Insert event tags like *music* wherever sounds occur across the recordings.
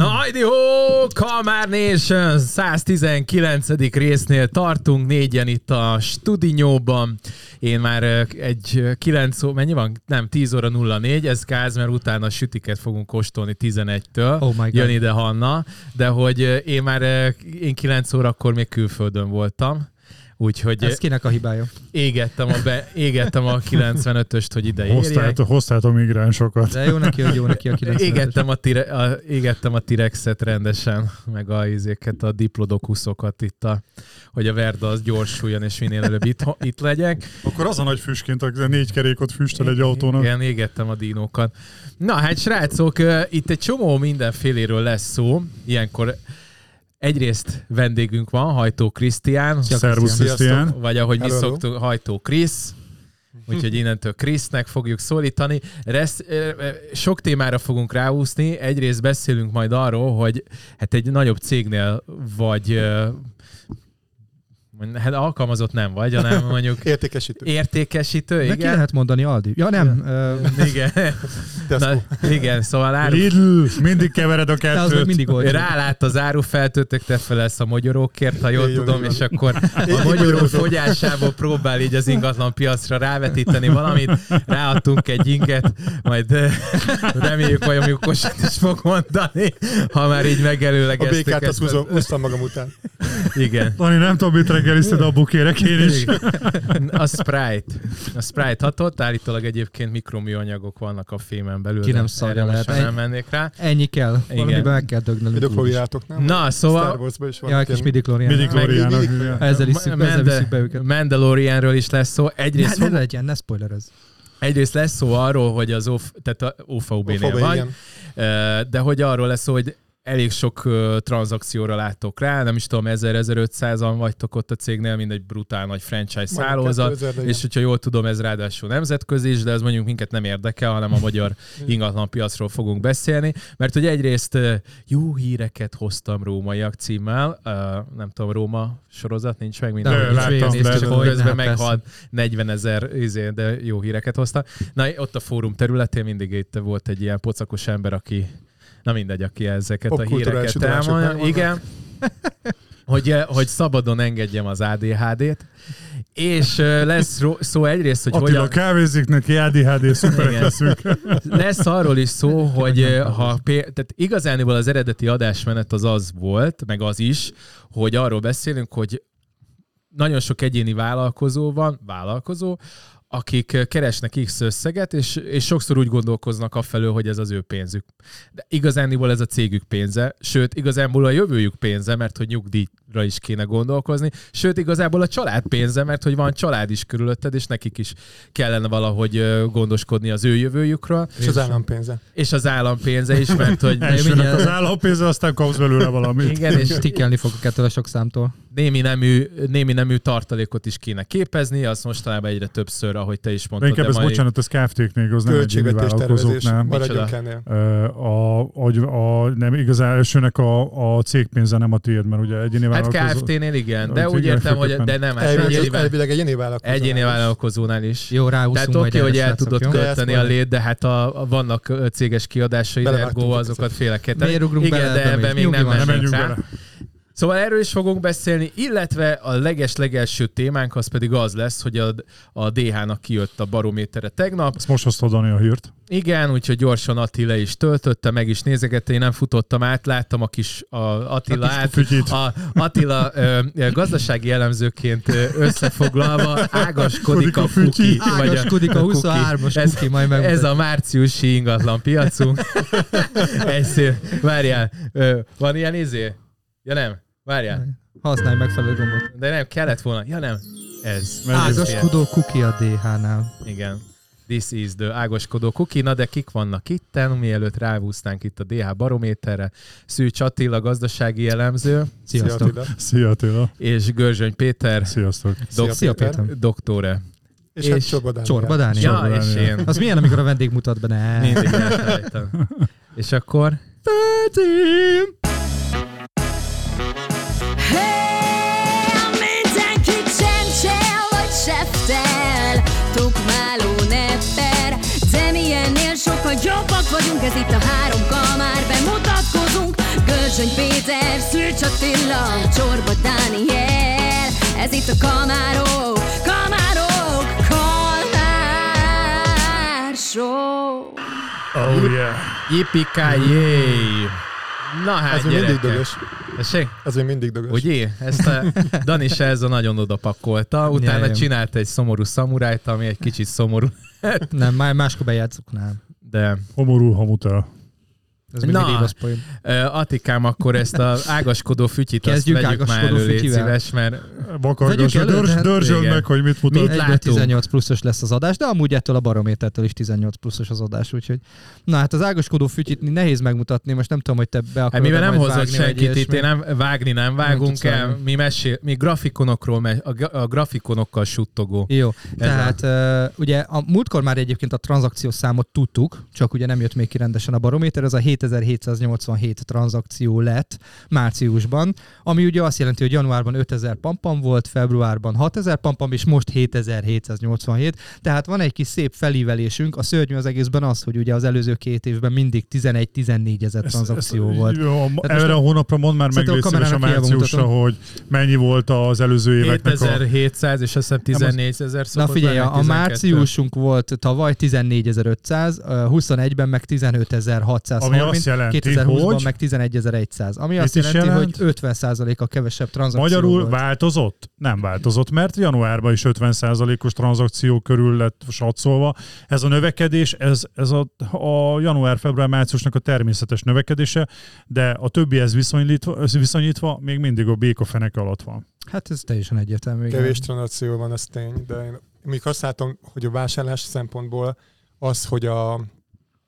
Najdi ho, Kalmár Nation 119. résznél tartunk, négyen itt a studióban. Én már egy 9 óra, mennyi van? Nem, 10 óra 04, ez káz, mert utána sütiket fogunk kóstolni 11-től. Oh my God. Jön ide Hanna, de hogy én már én 9 órakor még külföldön voltam. Úgyhogy Ez kinek a hibája? égettem a, be, égettem a 95-öst, hogy ide érjek. Hoztál a migránsokat. De jó neki, hogy jó neki a 95 Égettem a, tire, a, égettem a T-rexet rendesen, meg a izéket, a diplodokuszokat itt, a, hogy a Verda az gyorsuljon, és minél előbb itt, itt legyek. Akkor az a nagy füstként, a négy kerékot füstöl egy autónak. Igen, égettem a dinókat. Na hát srácok, itt egy csomó mindenféléről lesz szó. Ilyenkor egyrészt vendégünk van, Hajtó Krisztián, Szervusz, Krisztián. Vagy ahogy mi Hello, hello. szoktuk, Hajtó Krisz. Úgyhogy innentől Krisznek fogjuk szólítani. Resz, sok témára fogunk ráúszni. Egyrészt beszélünk majd arról, hogy hát egy nagyobb cégnél vagy hát alkalmazott nem vagy, hanem *laughs* mondjuk Értékesítő. értékesítő, De ki igen. lehet mondani Aldi? Ja nem, ö, *laughs* Igen. Na, igen, szóval áru, Lidl, mindig kevered a de az kettőt. mindig olcsó. rálát az árufeltőtök, te felelsz a magyarókért, ha jól van, tudom, van. és akkor a magyaró fogyásából próbál így az ingatlan piacra rávetíteni valamit. Ráadtunk egy inget, majd reméljük, hogy ami okosat is fog mondani, ha már így A megelőlegeztük. békát azt húzom, húztam magam után. Igen. Dani, nem tudom, mit reggelizted, abból kérek én is. A Sprite. A Sprite hatott, állítólag egyébként mikroműanyagok vannak a fémen belül. Ki nem szarja lehet. már nem mennék rá. Ennyi kell. Igen. Valamiben meg kell dögnöm. Midochloriátok, nem? Na, Star szóval Warsban is van. Ja, kis mindig- igen. Ezzel is be őket. Mandalorianről is lesz szó. Ne, Egyrészt, ne fog, legyen, ne spoilerezz. egyrészt lesz szó arról, hogy az OF, tehát a Ofoba, vagy, igen. De hogy arról lesz szó, hogy elég sok ö, tranzakcióra látok rá, nem is tudom, 1000-1500-an vagytok ott a cégnél, mindegy brutál nagy franchise szállózat, 2000, de és hogyha jól tudom, ez ráadásul nemzetközi is, de ez mondjuk minket nem érdekel, hanem a *laughs* magyar ingatlan piacról fogunk beszélni, mert hogy egyrészt ö, jó híreket hoztam rómaiak címmel, ö, nem tudom, Róma sorozat nincs meg, De, minden. De, láttam, És közben meghalt 40 ezer, izé, de jó híreket hozta. Na, ott a fórum területén mindig itt volt egy ilyen pocakos ember, aki, na mindegy, aki ezeket a híreket elmondja. Igen. hogy, eh, hogy szabadon engedjem az ADHD-t. És eh, lesz szó egyrészt, hogy Attila, hogyan... kávézik neki, ADHD, szuperek. Lesz arról is szó, hogy eh, ha pé- tehát igazániból az eredeti adásmenet az az volt, meg az is, hogy arról beszélünk, hogy nagyon sok egyéni vállalkozó van, vállalkozó, akik eh, keresnek X összeget, és, és sokszor úgy gondolkoznak afelől, hogy ez az ő pénzük. De igazániból ez a cégük pénze, sőt, igazából a jövőjük pénze, mert hogy nyugdíjra is kéne gondolkozni, sőt, igazából a család pénze, mert hogy van család is körülötted, és nekik is kellene valahogy ö, gondoskodni az ő jövőjükről, És az állam pénze. és az állam pénze is, mert hogy *laughs* Elsőnek mindjárt- az állampénze, aztán kapsz belőle valamit. igen, és *laughs* Stikkelni fogok ettől a sok számtól. Némi nemű, némi nemű tartalékot is kéne képezni, azt mostanában egyre többször, ahogy te is De mondtad. inkább ez, mai- bocsánat, ez KFT-knél, az nem egyéni vállalkozóknál. A, a, a, nem igazán elsőnek a, a cégpénze nem a tiéd, mert ugye egyéni Hát vállalkozó. KFT-nél igen, de Úgy igen, értem, hogy de nem, hát Elvileg, egyéni, egy- vá- elvileg egyéni vállalkozó. egyéni vállalkozónál is. Jó, ráúszunk Tehát oké, hogy el tudod? De költeni a lét, de hát a, vannak céges kiadásai, ergo azokat kell Miért ugrunk Igen, bele de ebbe ebben még? nem menjünk rá. Szóval erről is fogunk beszélni, illetve a leges-legelső témánk az pedig az lesz, hogy a, a DH-nak kijött a barométere tegnap. Ezt most hozta Dani a hírt. Igen, úgyhogy gyorsan Attila is töltötte, meg is nézegette, én nem futottam át, láttam a kis a Attila A kis át, a Attila ö, gazdasági elemzőként összefoglalva ágaskodik a a- Ágaskodik a kuki. 23-as Ez- kuki, majd meg. Ez a márciusi ingatlan piacunk. *laughs* Egy szép. Várjál, ö, van ilyen izé? Ja nem, várjál. Használj megfelelő gombot. De nem, kellett volna. Ja nem, ez. Ágaskodó kuki a DH-nál. Igen. This is the ágoskodó kuki. Na de kik vannak itten, mielőtt rávúztánk itt a DH barométerre. Szűcs Attila, gazdasági elemző, Szia, Sziasztok. Attila. Szia Attila. és Görzsöny Péter, Sziasztok. dok- Szia, Péter. doktore. És hát És- Csorba Dániel. Csorba Dániel. Ja, Csorba és Dániel. én. Az milyen, amikor a vendég mutat be? Ne. Mindig. *laughs* És akkor... Hey, Sokkal jobbak vagyunk Ez itt a három kamár Bemutatkozunk Karácsony Péter, Szűcs Attila, Csorba Dániel Ez itt a Kamárok, Kamárok, Kalmár Show Oh yeah. Yippee Na hát, Ez még mindig dögös. Tessék? Ez még mindig dögös. Ugye? Ezt a *laughs* Dani se ez a nagyon odapakolta, utána csinált egy szomorú szamurájt, ami egy kicsit szomorú, Nem, már máskor bejátszok, nem. De Homorú hamutel. Ez Na. Attikám, akkor ezt a *laughs* ágaskodó fütyit Kezdjük azt vegyük már elő, légy szíves, mert Vakargas, Vegyük elő, dörzs, tehát- dörzsöld meg, hogy mit mutat. Mit látunk? 18 pluszos lesz az adás, de amúgy ettől a barométertől is 18 pluszos az adás, úgyhogy... Na hát az ágaskodó fütyit nehéz megmutatni, most nem tudom, hogy te be Hát akarod mivel nem hozott senkit itt, én nem, vágni nem vágunk tudsz el, mi, mesél, mi grafikonokról, me, a, gra- a grafikonokkal suttogó. Jó, Ez tehát uh, ugye a múltkor már egyébként a tranzakciós számot tudtuk, csak ugye nem jött még ki rendesen a barométer, ez a 7787 tranzakció lett márciusban, ami ugye azt jelenti, hogy januárban 5000 pampam volt, februárban 6000 pampam, és most 7787, tehát van egy kis szép felívelésünk, a szörnyű az egészben az, hogy ugye az előző két évben mindig 11-14 ezer tranzakció ezt- volt. Jó, most- erre a hónapra mondd már meg a a márciusra, hogy mennyi volt az előző éveknek a... 7700 és azt hiszem 14 ezer Na figyelj, a, a 12. márciusunk volt tavaly 14500, 21-ben meg 15630, Ami azt jelenti, 2020-ban hogy- meg 11100, ami azt jelenti, jelent? hogy 50%-a kevesebb tranzakció Magyarul volt. változott? Nem változott, mert januárban is 50%-os tranzakció körül lett satszolva. Ez a növekedés, ez, ez a, a január-február-márciusnak a természetes növekedése, de a többihez viszonyítva, viszonyítva még mindig a béka fenek alatt van. Hát ez teljesen egyértelmű. igen. Kevés tranzakció van, ez tény, de én még azt látom, hogy a vásárlás szempontból az, hogy a,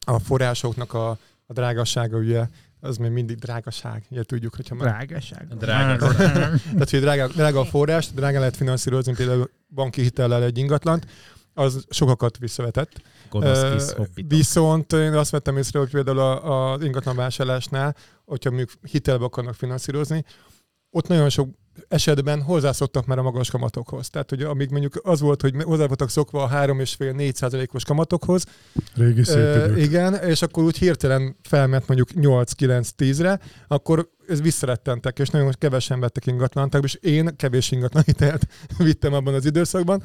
a forrásoknak a, a drágasága, ugye, az még mindig drágaság, ugye tudjuk, hogyha már... Drágaság. Drága. *laughs* Tehát, hogy drága, drága a forrás, drága lehet finanszírozni például banki hitellel egy ingatlant, az sokakat visszavetett. Gonosz hobbit. Viszont én azt vettem észre, hogy például a- az ingatlan vásárlásnál, hogyha mondjuk hitelbe akarnak finanszírozni, ott nagyon sok esetben hozzászoktak már a magas kamatokhoz. Tehát, hogy amíg mondjuk az volt, hogy hozzá voltak szokva a 3,5-4 százalékos kamatokhoz, Régi szép idők. igen, és akkor úgy hirtelen felment mondjuk 8-9-10-re, akkor ez visszarettentek, és nagyon kevesen vettek ingatlant, és én kevés ingatlan hitelt *laughs* vittem abban az időszakban.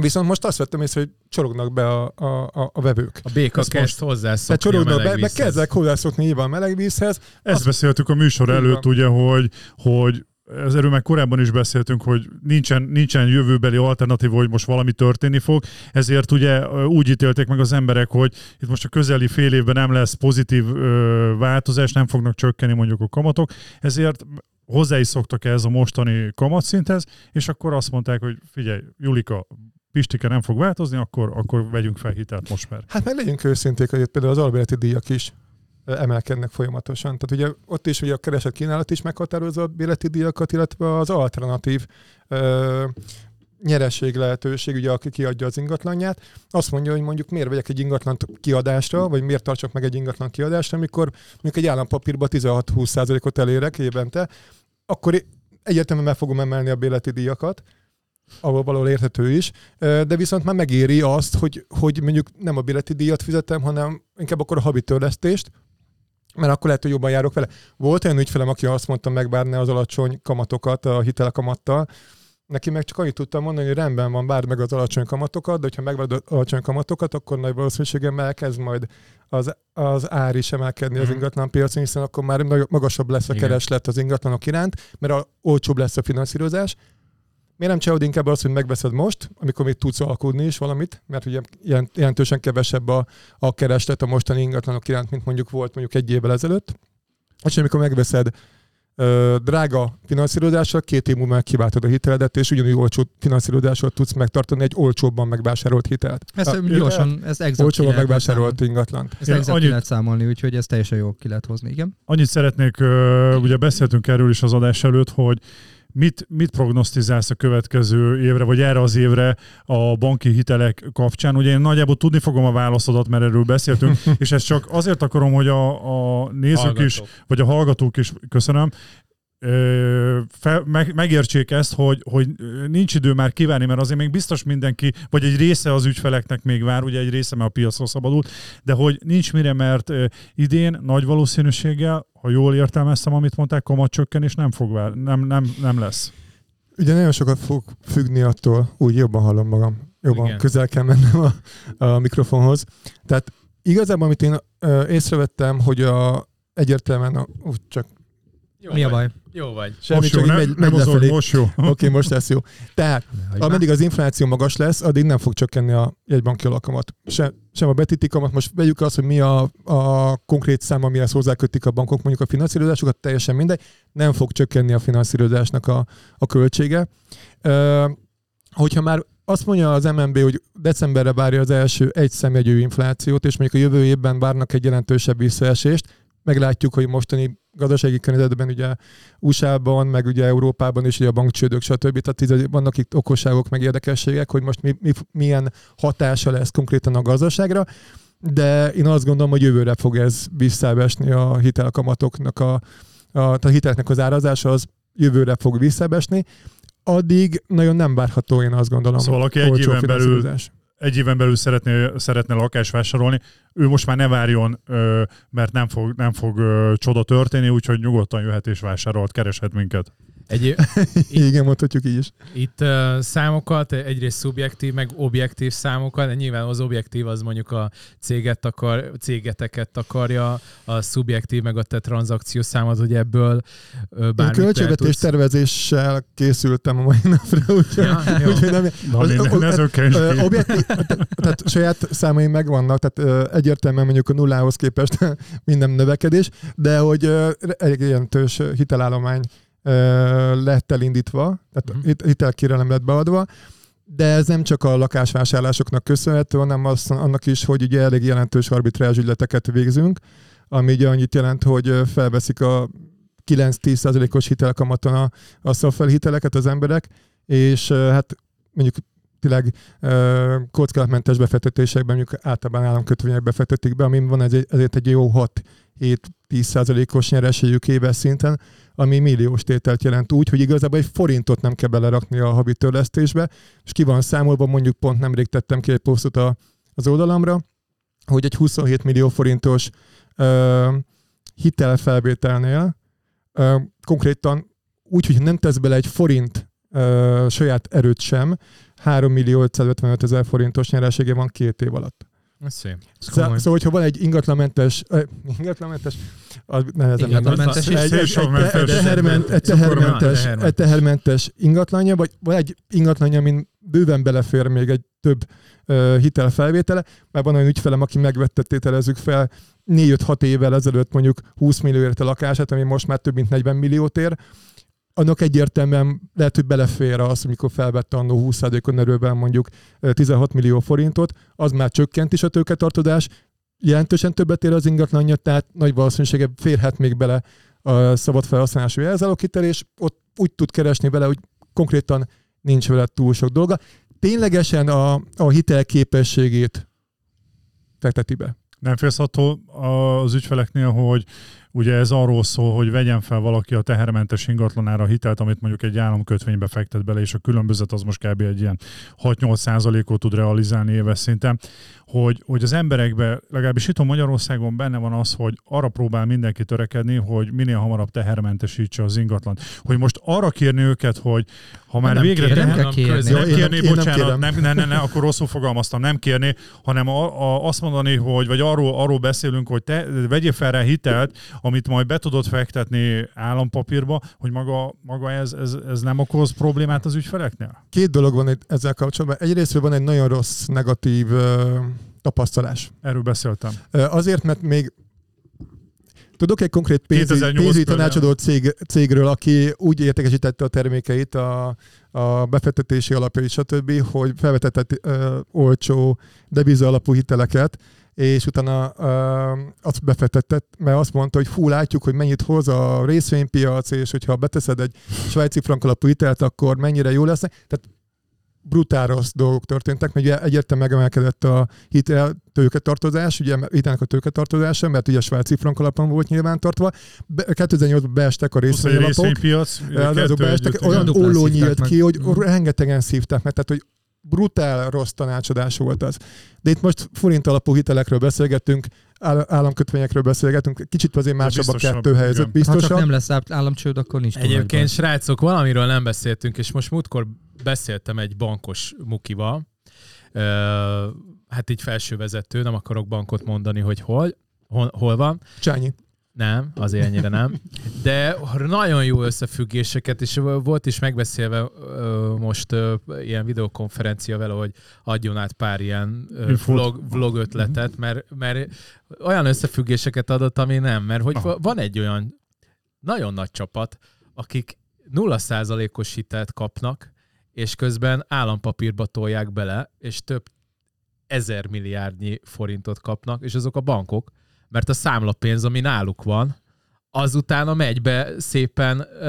Viszont most azt vettem észre, hogy csorognak be a, a, a, a vevők. A béka Ezt kezd hozzászokni a csorognak be, meleg meg vízhez. kezdek hozzászokni nyilván a meleg vízhez. Ezt Azt- beszéltük a műsor előtt, ugye, hogy, hogy ez erről már korábban is beszéltünk, hogy nincsen, nincsen jövőbeli alternatíva, hogy most valami történni fog, ezért ugye úgy ítélték meg az emberek, hogy itt most a közeli fél évben nem lesz pozitív ö, változás, nem fognak csökkenni mondjuk a kamatok, ezért hozzá is szoktak ez a mostani kamatszinthez, és akkor azt mondták, hogy figyelj, Julika, Pistike nem fog változni, akkor, akkor vegyünk fel hitelt most már. Hát meg legyünk őszinték, hogy például az albérleti díjak is emelkednek folyamatosan. Tehát ugye ott is ugye a keresett kínálat is meghatározza a bérleti díjakat, illetve az alternatív ö, nyereség lehetőség, ugye aki kiadja az ingatlanját, azt mondja, hogy mondjuk miért vegyek egy ingatlant kiadásra, vagy miért tartsak meg egy ingatlan kiadásra, amikor mondjuk egy állampapírba 16-20%-ot elérek évente, akkor egyértelműen meg fogom emelni a bérleti díjakat, ahol valahol érthető is, de viszont már megéri azt, hogy, hogy mondjuk nem a bérleti díjat fizetem, hanem inkább akkor a havi törlesztést, mert akkor lehet, hogy jobban járok vele. Volt olyan ügyfelem, aki azt mondta, megvárni az alacsony kamatokat a hitelkamattal, Neki meg csak annyit tudtam mondani, hogy rendben van, várd meg az alacsony kamatokat, de ha megvárod az alacsony kamatokat, akkor nagy valószínűséggel elkezd majd az, az ár is emelkedni az Mhm. ingatlan piacon, hiszen akkor már magasabb lesz a kereslet az ingatlanok iránt, mert a, olcsóbb lesz a finanszírozás. Miért nem csinálod inkább azt, hogy megveszed most, amikor még tudsz alkudni is valamit, mert ugye jelent- jelentősen kevesebb a, a kereslet a mostani ingatlanok iránt, mint mondjuk volt mondjuk egy évvel ezelőtt. És amikor megveszed ö, drága finanszírozással, két év múlva kiváltod a hiteledet, és ugyanúgy olcsó finanszírozással tudsz megtartani egy olcsóbban megvásárolt hitelt. Ezt Ah, gyorsan, ez Olcsóban megvásárolt számolni. ingatlant. Ezt exakt annyit- lehet számolni, úgyhogy ez teljesen jó ki lehet hozni, igen. Annyit szeretnék, ugye beszéltünk erről is az adás előtt, hogy mit, mit prognosztizálsz a következő évre, vagy erre az évre a banki hitelek kapcsán? Ugye én nagyjából tudni fogom a válaszodat, mert erről beszéltünk, *laughs* és ezt csak azért akarom, hogy a, a nézők is, Hallgatók. vagy a hallgatók is, köszönöm, ö, fe, meg, megértsék ezt, hogy, hogy nincs idő már kívánni, mert azért még biztos mindenki, vagy egy része az ügyfeleknek még vár, ugye egy része már a piacról szabadult, de hogy nincs mire, mert idén nagy valószínűséggel, ha jól értelmeztem, amit mondták, kamatcsökkenés nem fog vár, nem, nem, nem lesz. Ugye nagyon sokat fog függni attól, úgy jobban hallom magam, jobban Igen. közel kell mennem a, a mikrofonhoz. Tehát igazából, amit én észrevettem, hogy a, egyértelműen, a, úgy csak Jó Mi a vagy. baj? Jó vagy. semmi, most jó, csak így nem, megy, nem megy mozog, lefelé. most jó. *laughs* Oké, okay, most lesz jó. Tehát, Hagyj ameddig az infláció magas lesz, addig nem fog csökkenni a jegybanki alakamat. Se, sem a betiti kamat. Most vegyük azt, hogy mi a, a konkrét szám, amihez hozzákötik a bankok mondjuk a finanszírozásukat, teljesen mindegy. Nem fog csökkenni a finanszírozásnak a, a költsége. Ö, hogyha már azt mondja az MNB, hogy decemberre várja az első egy szemjegyű inflációt, és mondjuk a jövő évben várnak egy jelentősebb visszaesést, meglátjuk, hogy mostani gazdasági környezetben ugye USA-ban, meg ugye Európában is ugye a bankcsődök, stb. Tehát vannak itt okosságok, meg érdekességek, hogy most mi, mi, milyen hatása lesz konkrétan a gazdaságra, de én azt gondolom, hogy jövőre fog ez visszaesni a hitelkamatoknak, a, a, a hiteleknek az árazása az jövőre fog visszaesni. Addig nagyon nem várható, én azt gondolom. Szóval aki egy éven belül. Egy éven belül szeretné, szeretne lakást vásárolni, ő most már ne várjon, mert nem fog, nem fog csoda történni, úgyhogy nyugodtan jöhet és vásárolt, kereshet minket. Egy, *laughs* Igen, mondhatjuk így is. Itt uh, számokat, egyrészt szubjektív, meg objektív számokat, de nyilván az objektív az mondjuk a céget akar, cégeteket akarja, a szubjektív meg a te tranzakció számot, hogy ebből uh, Én bármit el költségvetés tudsz- tervezéssel készültem a mai *laughs* napra, úgyhogy, Ja, úgyhogy nem, Na, Az- minden, objektív, tehát saját számaim megvannak, tehát egyértelműen mondjuk a nullához képest *laughs* minden növekedés, de hogy ö, egy jelentős hitelállomány lett elindítva, tehát Mhm. hit- hitelkérelem lett beadva, de ez nem csak a lakásvásárlásoknak köszönhető, hanem az, annak is, hogy ugye elég jelentős arbitrázs ügyleteket végzünk, ami ugye annyit jelent, hogy felveszik a 9-10%-os hitelkamaton a, a szaffelhiteleket az emberek, és hát mondjuk tényleg kockázatmentes befektetésekben, mondjuk általában államkötvényekbe fektetik be, amin van ezért egy jó 6-7-10%-os nyereségük éves szinten, ami milliós tételt jelent úgy, hogy igazából egy forintot nem kell belerakni a havi törlesztésbe, és ki van számolva, mondjuk pont nemrég tettem ki egy posztot a, az oldalamra, hogy egy 27 millió forintos ö, hitelfelvételnél ö, konkrétan úgy, hogy nem tesz bele egy forint ö, saját erőt sem, 3 millió 555 ezer forintos nyeresége van két év alatt. Ez szép. Ez Szóval, szóval, hogyha van egy ingatlanmentes, ö, ingatlanmentes, az nehezen Ingatlanmentes egy, egy, egy, egy, tehermentes, egy tehermentes. ingatlanja, vagy van egy ingatlanja, amin bőven belefér még egy több ö, hitelfelvétele, mert van olyan ügyfelem, aki megvette, tételezzük fel, 4-5-6 évvel ezelőtt mondjuk 20 millióért a lakását, ami most már több mint 40 milliót ér, annak egyértelműen lehet, hogy belefér az, amikor felvette annó 20%-on erőben mondjuk ö, 16 millió forintot, az már csökkent is a tőketartodás, jelentősen többet ér az ingatlanja, tehát nagy valószínűsége férhet még bele a szabad felhasználású jelzáloghitel, és ott úgy tud keresni vele, hogy konkrétan nincs vele túl sok dolga. Ténylegesen a, a hitel képességét fekteti be. Nem félsz attól az ügyfeleknél, hogy ugye ez arról szól, hogy vegyen fel valaki a tehermentes ingatlanára hitelt, amit mondjuk egy államkötvénybe fektet bele, és a különbözet az most kb. egy ilyen 6-8 százalékot tud realizálni éves szinten, hogy, hogy az emberekbe, legalábbis itt a Magyarországon benne van az, hogy arra próbál mindenki törekedni, hogy minél hamarabb tehermentesítse az ingatlan. Hogy most arra kérni őket, hogy ha már Nem végre kérem, teher... kell kérni. Nem Ja, én nem- kérni, én nem bocsánat, kérem. nem, nem, nem, nem, akkor rosszul fogalmaztam, nem kérni, hanem a, a, azt mondani, hogy, vagy arról, arról beszélünk, hogy te vegyél fel rá hitelt, amit majd be tudod fektetni állampapírba, hogy maga, maga ez, ez, ez nem okoz problémát az ügyfeleknél? Két dolog van itt ezzel kapcsolatban. Egyrészt van egy nagyon rossz, negatív ö, tapasztalás. Erről beszéltem. Azért, mert még tudok egy konkrét pénzügyi, 2008 pénzügyi ből, tanácsadó cég, cégről, aki úgy értékesítette a termékeit, a, a befektetési alapjait, stb., hogy felvetett ö, olcsó deviza alapú hiteleket, és utána ö, azt befektetett, mert azt mondta, hogy fú, látjuk, hogy mennyit hoz a részvénypiac, és hogyha beteszed egy svájci frank alapú hitelt, akkor mennyire jó lesz. Tehát brutál rossz dolgok történtek, mert ugye egyértelműen megemelkedett a hitel tőketartozás, ugye hitelnek a tőketartozása, mert ugye a svájci frank alapon volt nyilvántartva. Be, 2008-ban beestek a részvényalapok, részvénypiac. az azok beestek, olyan olló nyílt meg. ki, hogy Mhm. rengetegen szívták meg, tehát hogy brutál rossz tanácsadás volt az. De itt most forint alapú hitelekről beszélgetünk, áll- államkötvényekről beszélgetünk, kicsit azért másabb a biztosabb, kettő helyzet, igen. Ha csak biztosabb. nem lesz át- államcsőd, akkor nincs túl Egyébként, baj. srácok, valamiről nem beszéltünk, és most múltkor beszéltem egy bankos mukival, hát így felsővezető, nem akarok bankot mondani, hogy hol, hol, hol van. Csányi. Nem, azért ennyire nem. De nagyon jó összefüggéseket, és volt is megbeszélve most ilyen videokonferencia vele, hogy adjon át pár ilyen vlog, vlog ötletet, mert, mert olyan összefüggéseket adott, ami nem, mert hogy Aha. van egy olyan nagyon nagy csapat, akik 0%-os hitelt kapnak, és közben állampapírba tolják bele, és több ezer milliárdnyi forintot kapnak, és azok a bankok, mert a számlapénz, ami náluk van, az utána megy be szépen ö,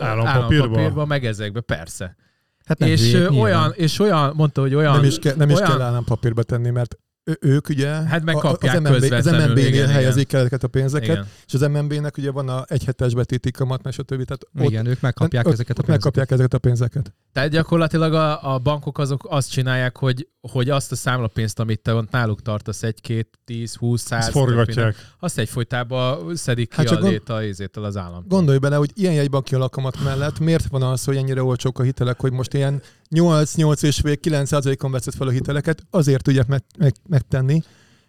Állampapírba? állampapírba, meg ezekbe, persze. Hát nem És, nyilván. olyan, és olyan, mondta, hogy olyan... Nem is, ke, nem is olyan, kell állampapírba tenni, mert ő- ők ugye Hát meg a- kapják az, MNB, az MNB-nél helyezik el ezeket a pénzeket, Igen. és az MNB-nek ugye van a egyhetes betéti kamat, meg stb. Tehát ott, Igen, ők megkapják ott, ezeket a pénzeket. megkapják ezeket a pénzeket. Tehát gyakorlatilag a, a bankok azok azt csinálják, hogy, hogy azt a számlapénzt, amit te ott náluk tartasz, egy, két, tíz, húsz, száz, forgatják. azt egyfolytában szedik ki Hát csak a gond- léta izétől az állam. Gondolj bele, hogy ilyen jegybanki alakamat mellett miért van az, hogy ennyire olcsók a hitelek, hogy most ilyen 8-8 és fél 9 on veszed fel a hiteleket, azért tudják meg, meg, megtenni,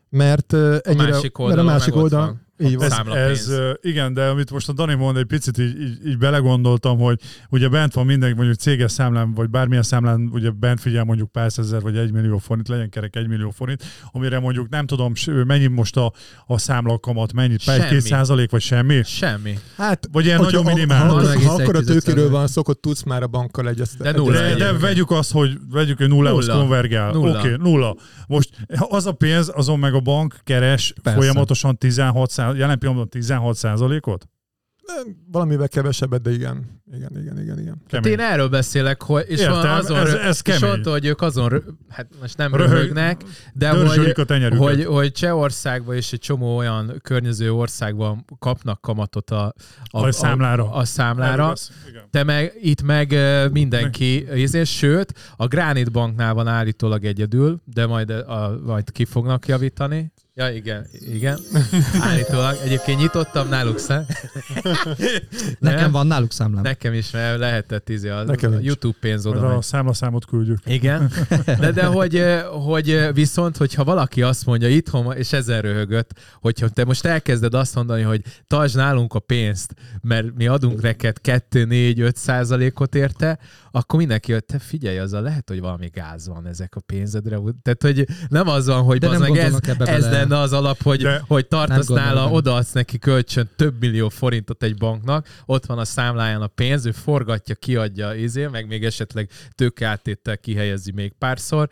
mert ennyire, másik mert a oldalon másik oldal. Így van. Ez, ez, igen, de amit most a Dani mond, egy picit így, így, így belegondoltam, hogy ugye bent van mindenki, mondjuk céges számlán, vagy bármilyen számlán, ugye bent figyel mondjuk pár ezer vagy egy millió forint, legyen kerek egy millió forint, amire mondjuk nem tudom, mennyi most a, a számlakamat, mennyit, Semmi. egy-két százalék, vagy semmi? Semmi. Hát, Vagy ilyen nagyon ha, minimál. ha, ha, Nulla ha akkor a egy tőkéről van szó, akkor tudsz már a bankkal egyeztetni. De nulla De, de vegyük azt, hogy vegyük, hogy nullához Nulla. konvergál. Oké, Nulla. okay, nulla. Most az a pénz, azon meg a bank keres Persze. folyamatosan 16 száz, jelen pillanatban 16 százalékot? Valamivel kevesebbet, de igen. Igen, igen, igen, igen. Hát Kemény. én erről beszélek, hogy, és Értem, van azon, ez- ez és kemény. mondta, hogy ők azon, hát most nem Röhög- röhögnek, de hogy, a hogy, hogy Csehországban és egy csomó olyan környező országban kapnak kamatot a, A számlára. A, a számlára. Te meg, itt meg mindenki, és sőt, a Granit Banknál van állítólag egyedül, de majd, a, majd ki fognak javítani. Ja, igen, igen. Állítólag. Egyébként nyitottam náluk szem. Nekem van náluk számlám. Nekem is, mert lehetett izé, a, Nekem a. YouTube pénz oda a megy. számlaszámot küldjük. Igen, de, de hogy, hogy viszont, hogyha valaki azt mondja itthon, és ezen röhögött, hogyha te most elkezded azt mondani, hogy tartsd nálunk a pénzt, mert mi adunk neked 2-4-5 százalékot érte, akkor mindenki, hogy te figyelj, azzal lehet, hogy valami gáz van ezek a pénzedre. Tehát, hogy nem az van, hogy De nem meg ez, ebbe ez bele. Lenne az alap, hogy, De- hogy tartasz nála, odaadsz neki kölcsön több millió forintot egy banknak, ott van a számláján a pénz, ő forgatja, kiadja, izé, meg még esetleg tőkeáttéttel kihelyezi még párszor,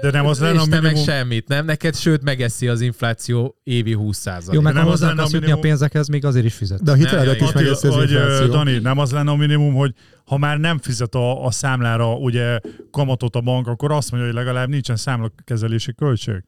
De nem az lenne a te meg minimum. semmit, nem? Neked sőt megeszi az infláció évi 20 Jó, meg nem hozzá lenne a akarsz jutni a minimum. pénzekhez, még azért is fizet. De a hiteledet Nem, is megeszi az hogy, infláció. Dani, nem az lenne a minimum, hogy ha már nem fizet a, a számlára ugye kamatot a bank, akkor azt mondja, hogy legalább nincsen számlakezelési költség.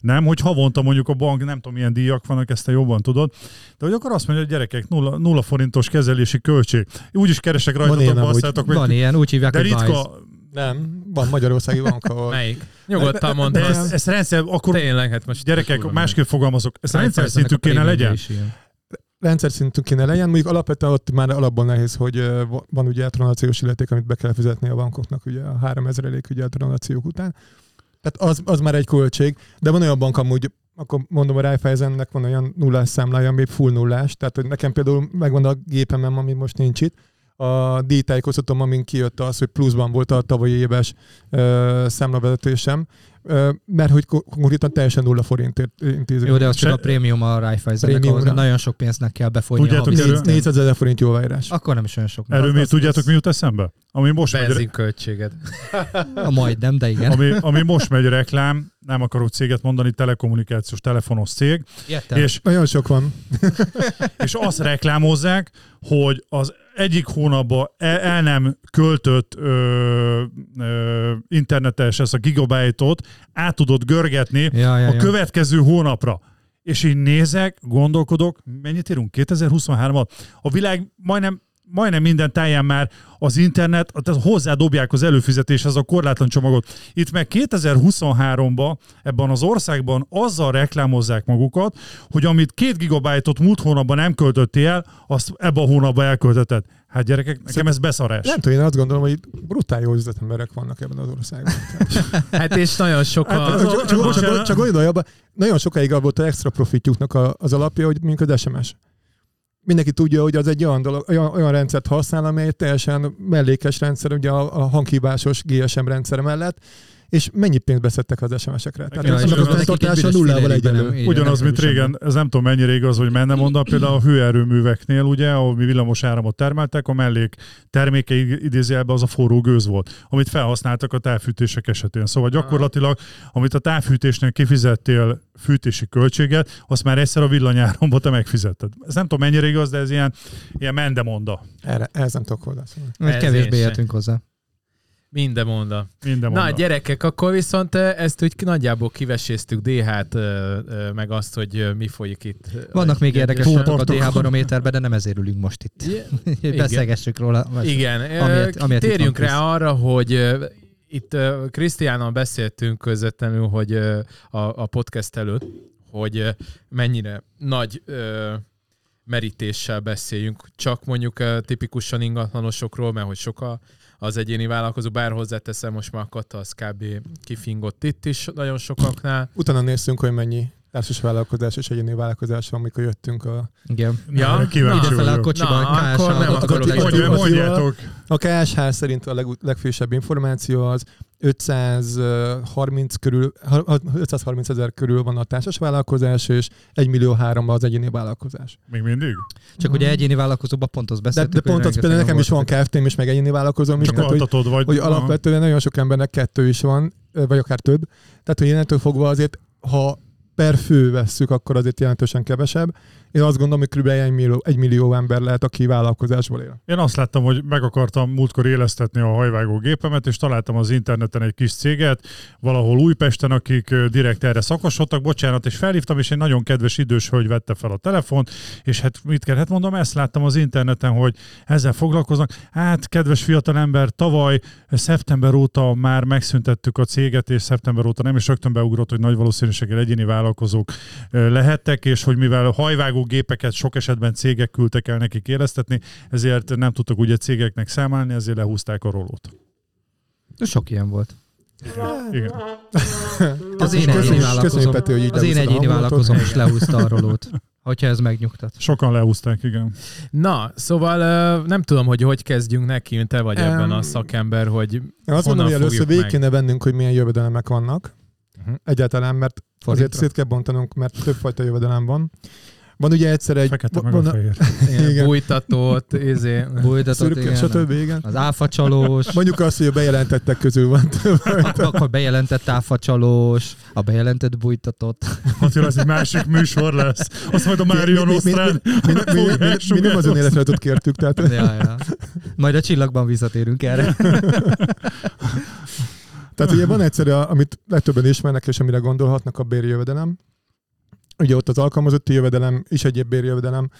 Nem, hogy havonta mondjuk a bank, nem tudom, milyen díjak vannak, ezt te jobban tudod, de hogy akkor azt mondja, hogy gyerekek, nulla, nulla forintos kezelési költség. Úgy is keresek rajtatok, basszátok meg. Van ilyen, úgy hívják, De ritka, Nem, van Magyarországi bank, ahol... Melyik? Nyugodtan mondd, de hogy ez, ez rendszer, akkor tényleg, hát most gyerekek, másképp fogalmazok, ez rendszer szintű kéne legyen. rendszer szintű kéne legyen, mondjuk alapvetően ott már alapból nehéz, hogy van ugye tranzakciós illeték, amit be kell fizetni a bankoknak ugye a 3000 elék ugye a tranzakciók után. Tehát az, az már egy költség, de van olyan bank amúgy, akkor mondom a Raiffeisennek van olyan nullás számlája, ami full nullás, tehát hogy nekem például megvan a gépemem, ami most nincs itt, a díjtájékoztatom, amin kijött az, hogy pluszban volt a tavalyi éves ö, számlavezetésem, mert hogy ko- konkrétan teljesen nulla forintért intézünk. Jó, de az csak Se- a prémium a Raiffeisennek, ahhoz nagyon sok pénznek kell befolyni. Tudjátok, szinten. 400 ezer forint jóváírás. Akkor nem is olyan sok. Erről mi tudjátok, mi jut eszembe? Ami most megy, Benzinköltséged. A *laughs* majdnem, de igen. ami, ami most megy reklám, nem akarok céget mondani, telekommunikációs telefonos cég, Értem. és, Nagyon sok van. *laughs* és azt reklámozzák, hogy az egyik hónapban el, el nem költött ö, ö, internetes ezt a gigabájtot át tudod görgetni Ja, ja, a következő hónapra. És így nézek, gondolkodok, mennyit írunk? 2023-at? A világ majdnem majdnem minden táján már az internet, tehát hozzádobják az előfizetéshez a korlátlan csomagot. Itt meg 2023-ban ebben az országban azzal reklámozzák magukat, hogy amit két gigabájtot múlt hónapban nem költöttél el, azt ebben a hónapban elköltötted. Hát gyerekek, nekem ez beszarás. Nem tudom, én azt gondolom, hogy brutál jó üzletemberek vannak ebben az országban. *laughs* Hát és nagyon sokan... Hát a- csak, csak, csak, csak gondolj abba, nagyon sokáig volt az extra profitjuknak az alapja, hogy mondjuk az SMS. Mindenki tudja, hogy az egy olyan, dolog, olyan, olyan rendszert használ, amely teljesen mellékes rendszer, ugye a, a hanghívásos GSM rendszer mellett, és mennyi pénzt beszedtek az SMS-ekre? Tehát Ja, annak az a fenntartása nullával egyenlő. Ugyanaz, mint régen, ez nem tudom mennyire igaz, hogy menne mondom, például a hőerőműveknél, ugye, ahol mi villamos áramot termeltek, a mellék terméke idézőjelben az a forró gőz volt, amit felhasználtak a távfűtések esetén. Szóval gyakorlatilag, amit a távfűtésnél kifizettél fűtési költséget, azt már egyszer a villanyáromba te megfizetted. Ez nem tudom mennyire igaz, de ez ilyen, ilyen mendemonda. Erre, ehhez nem tudok hozzászólni. Mert Ez kevésbé értünk hozzá. Minden monda. Minden Na monda. gyerekek, akkor viszont eh, ezt úgy nagyjából kiveséztük D-hát, eh, eh, meg azt, hogy mi folyik itt. Vannak még érdekes pontok a DH barométerben, de nem ezért ülünk most itt. *laughs* Igen. Beszélgessük róla. Igen, Amiért- amiért, térjünk rá arra, hogy itt Krisztiánnal beszéltünk közvetlenül, hogy a, a podcast előtt, hogy mennyire nagy merítéssel beszéljünk, csak mondjuk tipikusan ingatlanosokról, mert hogy sok a, az egyéni vállalkozó, bár hozzáteszem, most már a kata az kb. kifingott itt is nagyon sokaknál. Utána néztünk, hogy mennyi társas vállalkozás és egyéni vállalkozás van, amikor jöttünk a Igen. Ja? Kíváncsi a kocsiban, Na, KSH akkor nem. Mondja- Attila- Mondjátok. A KSH szerint a leg, legfrissebb információ az 530 körül, 530 ezer körül van a társas vállalkozás, és 1 millió 3 az egyéni vállalkozás. Még mindig? Csak ugye egyéni vállalkozóban pont De, beszéltük. de pont hogy az például nekem is van. KFT-m is, meg egyéni vállalkozóm is, Csak tehát, hogy, vagy? hogy alapvetően nagyon sok embernek kettő is van, vagy akár több. Tehát, hogy innentől fogva azért, ha per fő vesszük, akkor azért jelentősen kevesebb. Én azt gondolom, hogy kb. 1 millió, 1 millió ember lehet, aki vállalkozásból él. Én azt láttam, hogy meg akartam múltkor élesztetni a hajvágó gépemet, és találtam az interneten egy kis céget, valahol Újpesten, akik direkt erre szakosodtak, bocsánat, és felhívtam, és egy nagyon kedves idős hölgy vette fel a telefont, és hát mit kell, hát mondom, ezt láttam az interneten, hogy ezzel foglalkoznak. Hát, kedves fiatalember, tavaly szeptember óta már megszüntettük a céget, és szeptember óta nem is rögtön beugrott, hogy nagy valószínűséggel egyéni vállalkozók lehettek, és hogy mivel hajvágó gépeket sok esetben cégek küldtek el nekik élesztetni, ezért nem tudtak ugye cégeknek számálni, ezért lehúzták a rolót. Sok ilyen volt. Igen. *laughs* Az én egyéni vállalkozom, Peti, hogy így az én egyéni vállalkozom is lehúzta a rolót. Hogyha ez megnyugtat. Sokan lehúzták, igen. Na, szóval nem tudom, hogy hogy kezdjünk neki, te vagy Em, ebben a szakember, hogy Én azt Honnan mondom, hogy először végig kéne vennünk, hogy milyen jövedelemek vannak. Uh-huh. Egyáltalán, mert azért Fordítva. szét kell bontanunk, mert többfajta jövedelem van. Van ugye egyszer egy... Fekete meg van, a fehér. *laughs* Igen. bújtatott, izé, Bújtatott, szürke, igen. stb. Igen. Az áfacsalós, Mondjuk azt, hogy a bejelentettek közül van több. akkor bejelentett áfacsalós, a bejelentett bújtatott. Attila, ez egy másik műsor lesz. Azt majd a Mário Mi- mi- mi- mi, mi, mi, *laughs* mi, mi, nem az önéletrajtot kértük, tehát Ja, ja. Majd a csillagban visszatérünk erre. *laughs* Tehát ugye van egyszerű, amit legtöbben ismernek, és amire gondolhatnak, a bérjövedelem. Ugye ott az alkalmazotti jövedelem és egyéb bérjövedelem,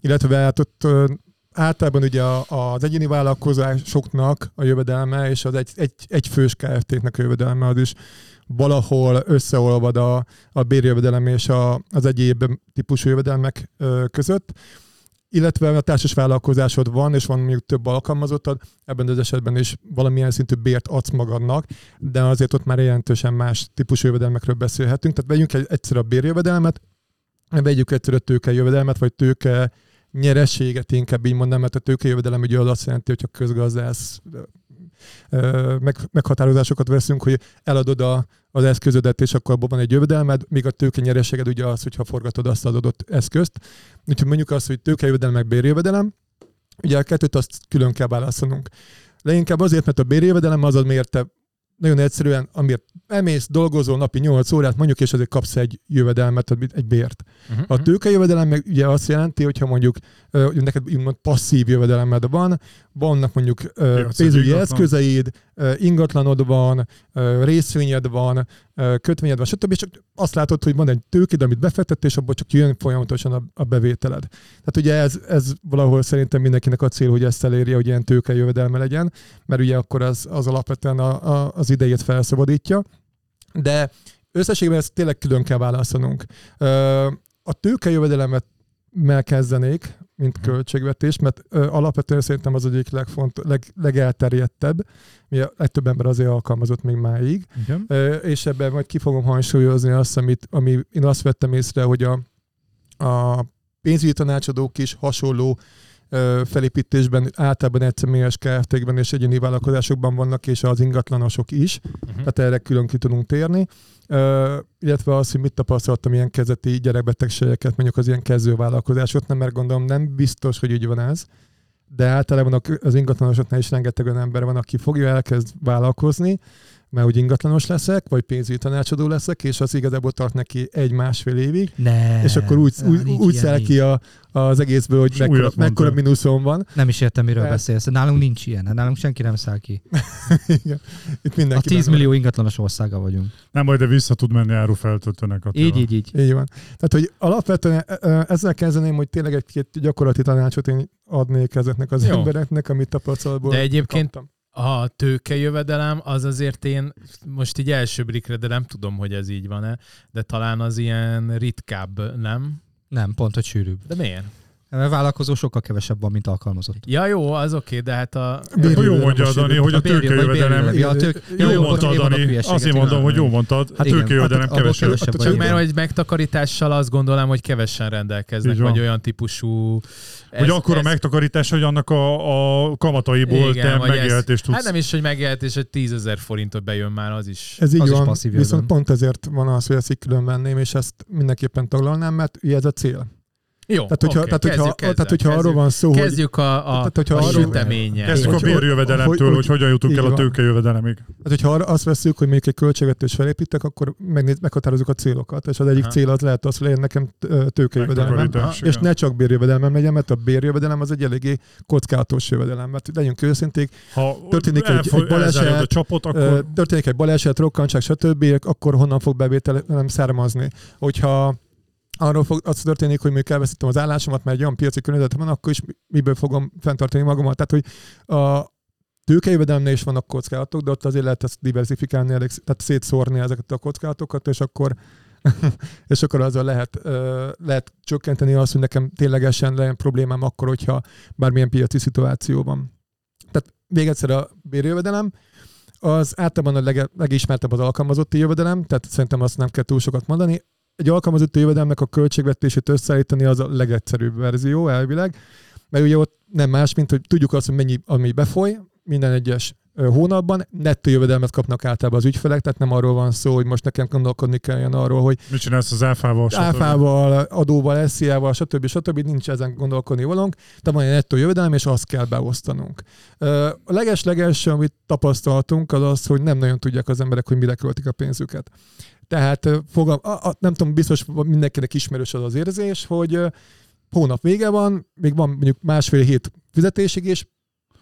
illetve hát ott általában ugye az egyéni vállalkozásoknak a jövedelme és az egy, egy, egy fős KFT-nek a jövedelme az is valahol összeolvad a, a bérjövedelem és a, az egyéb típusú jövedelmek között illetve a társas vállalkozásod van, és van mondjuk több alkalmazottad, ebben az esetben is valamilyen szintű bért adsz magadnak, de azért ott már jelentősen más típusú jövedelmekről beszélhetünk. Tehát vegyünk egy, egyszer a bérjövedelmet, vegyük egyszer a tőkejövedelmet, vagy tőke nyerességet inkább így mondanám, mert a tőkejövedelem ugye az azt jelenti, hogy a közgazdász meg, meghatározásokat veszünk, hogy eladod a, az eszközödet, és akkor abban van egy jövedelmed, míg a tőke nyereséged ugye az, hogyha forgatod azt az adott eszközt. Úgyhogy mondjuk azt, hogy tőkejövedelem meg bérjövedelem, ugye a kettőt azt külön kell választanunk. Leginkább azért, mert a bérjövedelem az, amiért te nagyon egyszerűen, amiért elmész, dolgozol napi 8 órát, mondjuk, és azért kapsz egy jövedelmet, egy bért. Uh-huh. A tőkejövedelem meg ugye azt jelenti, hogyha mondjuk neked úgymond passzív jövedelemed van, vannak mondjuk pénzügyi eszközeid, ingatlanod van, részvényed van, kötvényed van, stb. És csak azt látod, hogy van egy tőkéd, amit befektettél, és abból csak jön folyamatosan a, bevételed. Tehát ugye ez, ez valahol szerintem mindenkinek a cél, hogy ezt elérje, hogy ilyen tőkejövedelme legyen, mert ugye akkor az, az alapvetően a, a, az idejét felszabadítja. De összességében ezt tényleg külön kell választanunk. A tőkejövedelemet mell kezdenék, mint költségvetés, mert ö, alapvetően szerintem az egyik legfont, leg, legelterjedtebb, mi a legtöbb ember azért alkalmazott még máig. Ö, és ebben majd ki fogom hangsúlyozni azt, amit, ami én azt vettem észre, hogy a, a pénzügyi tanácsadók is hasonló felépítésben, általában egyszemélyes KFT-kben és egyéni vállalkozásokban vannak, és az ingatlanosok is, Uh-huh. tehát erre külön ki tudunk térni. Ö, illetve az, hogy mit tapasztaltam ilyen kezdeti gyerekbetegségeket, mondjuk az ilyen kezdő vállalkozásoknál, mert gondolom nem biztos, hogy így van ez, de általában az ingatlanosoknál is rengeteg olyan ember van, aki fogja elkezd vállalkozni, mert úgy ingatlanos leszek, vagy pénzügyi tanácsadó leszek, és az igazából tart neki egy-másfél évig, Ne. és akkor úgy, úgy, nincs úgy nincs. ki a, az egészből, hogy mekkora, mekkora mínuszom van. Nem is értem, miről E- beszélsz. Nálunk nincs ilyen. Nálunk senki nem száll ki. *laughs* Igen. Itt A mindenki 10 benne van. millió ingatlanos országa vagyunk. Nem, majd de vissza tud menni árufeltöltőnek. Így, így, így. Így van. Tehát, hogy alapvetően ö, ö, ezzel kezdeném, hogy tényleg egy-két gyakorlati tanácsot én adnék ezeknek az Jó. embereknek, amit tapasztalatból De egyébként kaptam. A tőkejövedelem az azért én most így első blikre, de nem tudom, hogy ez így van-e, de talán az ilyen ritkább, nem? Nem, pont, hogy sűrűbb. De miért? Mert vállalkozó sokkal kevesebb van, mint alkalmazott. Ja jó, az oké, de hát a... Bérjö- Jó mondja most Dani, hogy a A vagy tőkejövedelem... Ja, a tők- Jó jó, én vannak Dani. Azért mondom, hogy jó mondtad. Hát tőkejövedelem Hát kevesebb. Hát. Csak mert hogy megtakarítással azt gondolom, hogy kevesen rendelkeznek, Így van. vagy olyan típusú... Hogy akkor a megtakarítás, hogy annak a, a kamataiból te megélhetést tudsz. Hát nem is, hogy megélhetés, hogy 10 ezer forintot bejön már, az is. Ez így van, viszont pont ezért van az, hogy ezt így külön venném, és ezt mindenképpen taglalnám, mert ugye ez a cél. Jó, Tehát, hogyha, oké, tehát, hogyha, kezdjük tehát, hogyha arról kezdjük- van szó, hogy Kezdjük a, a, Tehát, hogyha a arról- süteménye. Kezdjük a Hogy- hogy- bérjövedelemtől, hogy- hogy hogyan jutunk el a tőkejövedelemig. Tehát, hogyha arra azt veszük, hogy mondjuk egy költségvetést felépítek, akkor megnéz, meghatározzuk a célokat, és az egyik Aha. cél az lehet az, hogy legyen nekem tőkejövedelmem. Megtakarítás, És ne csak bérjövedelmem legyen, mert a bérjövedelem az egy eléggé kockázatos jövedelem. Mert legyünk őszinték, Ha történik egy- egy baleset, a csapot, akkor történik egy baleset, rokkantság, stb., akkor honnan fog bevételem származni? Hogyha arról fog, az történik, hogy mondjuk elveszítem az állásomat, mert egy olyan piaci környezetem van, akkor is miből fogom fenntartani magamat. Tehát, hogy a tőkejövedelemnél is vannak kockázatok, de ott azért lehet ezt diversifikálni, elég, tehát szétszórni ezeket a kockázatokat, és akkor *laughs* és akkor azzal lehet, lehet csökkenteni azt, hogy nekem ténylegesen legyen problémám akkor, hogyha bármilyen piaci szituáció van. Tehát még egyszer a bérjövedelem, az általában a lege, legismertebb az alkalmazotti jövedelem, tehát szerintem azt nem kell túl sokat mondani. Egy alkalmazotti jövedelemnek a költségvetését összeállítani az a legegyszerűbb verzió elvileg, mert ugye ott nem más, mint hogy tudjuk azt, hogy mennyi, ami befoly minden egyes hónapban, nettó jövedelmet kapnak általában az ügyfelek, tehát nem arról van szó, hogy most nekem gondolkodni kelljen arról, hogy mit csinálsz az áfával? stb. áfával, adóval, SZIA-val, stb. stb. nincs ezen gondolkodni valónk, de van egy nettó jövedelem, és azt kell beosztanunk. A leges-leges, amit tapasztaltunk, az az, hogy nem nagyon tudják az emberek, hogy mire költik a pénzüket. Tehát fogam, a, a, nem tudom, biztos mindenkinek ismerős az az érzés, hogy hónap vége van, még van mondjuk másfél hét fizetésig, és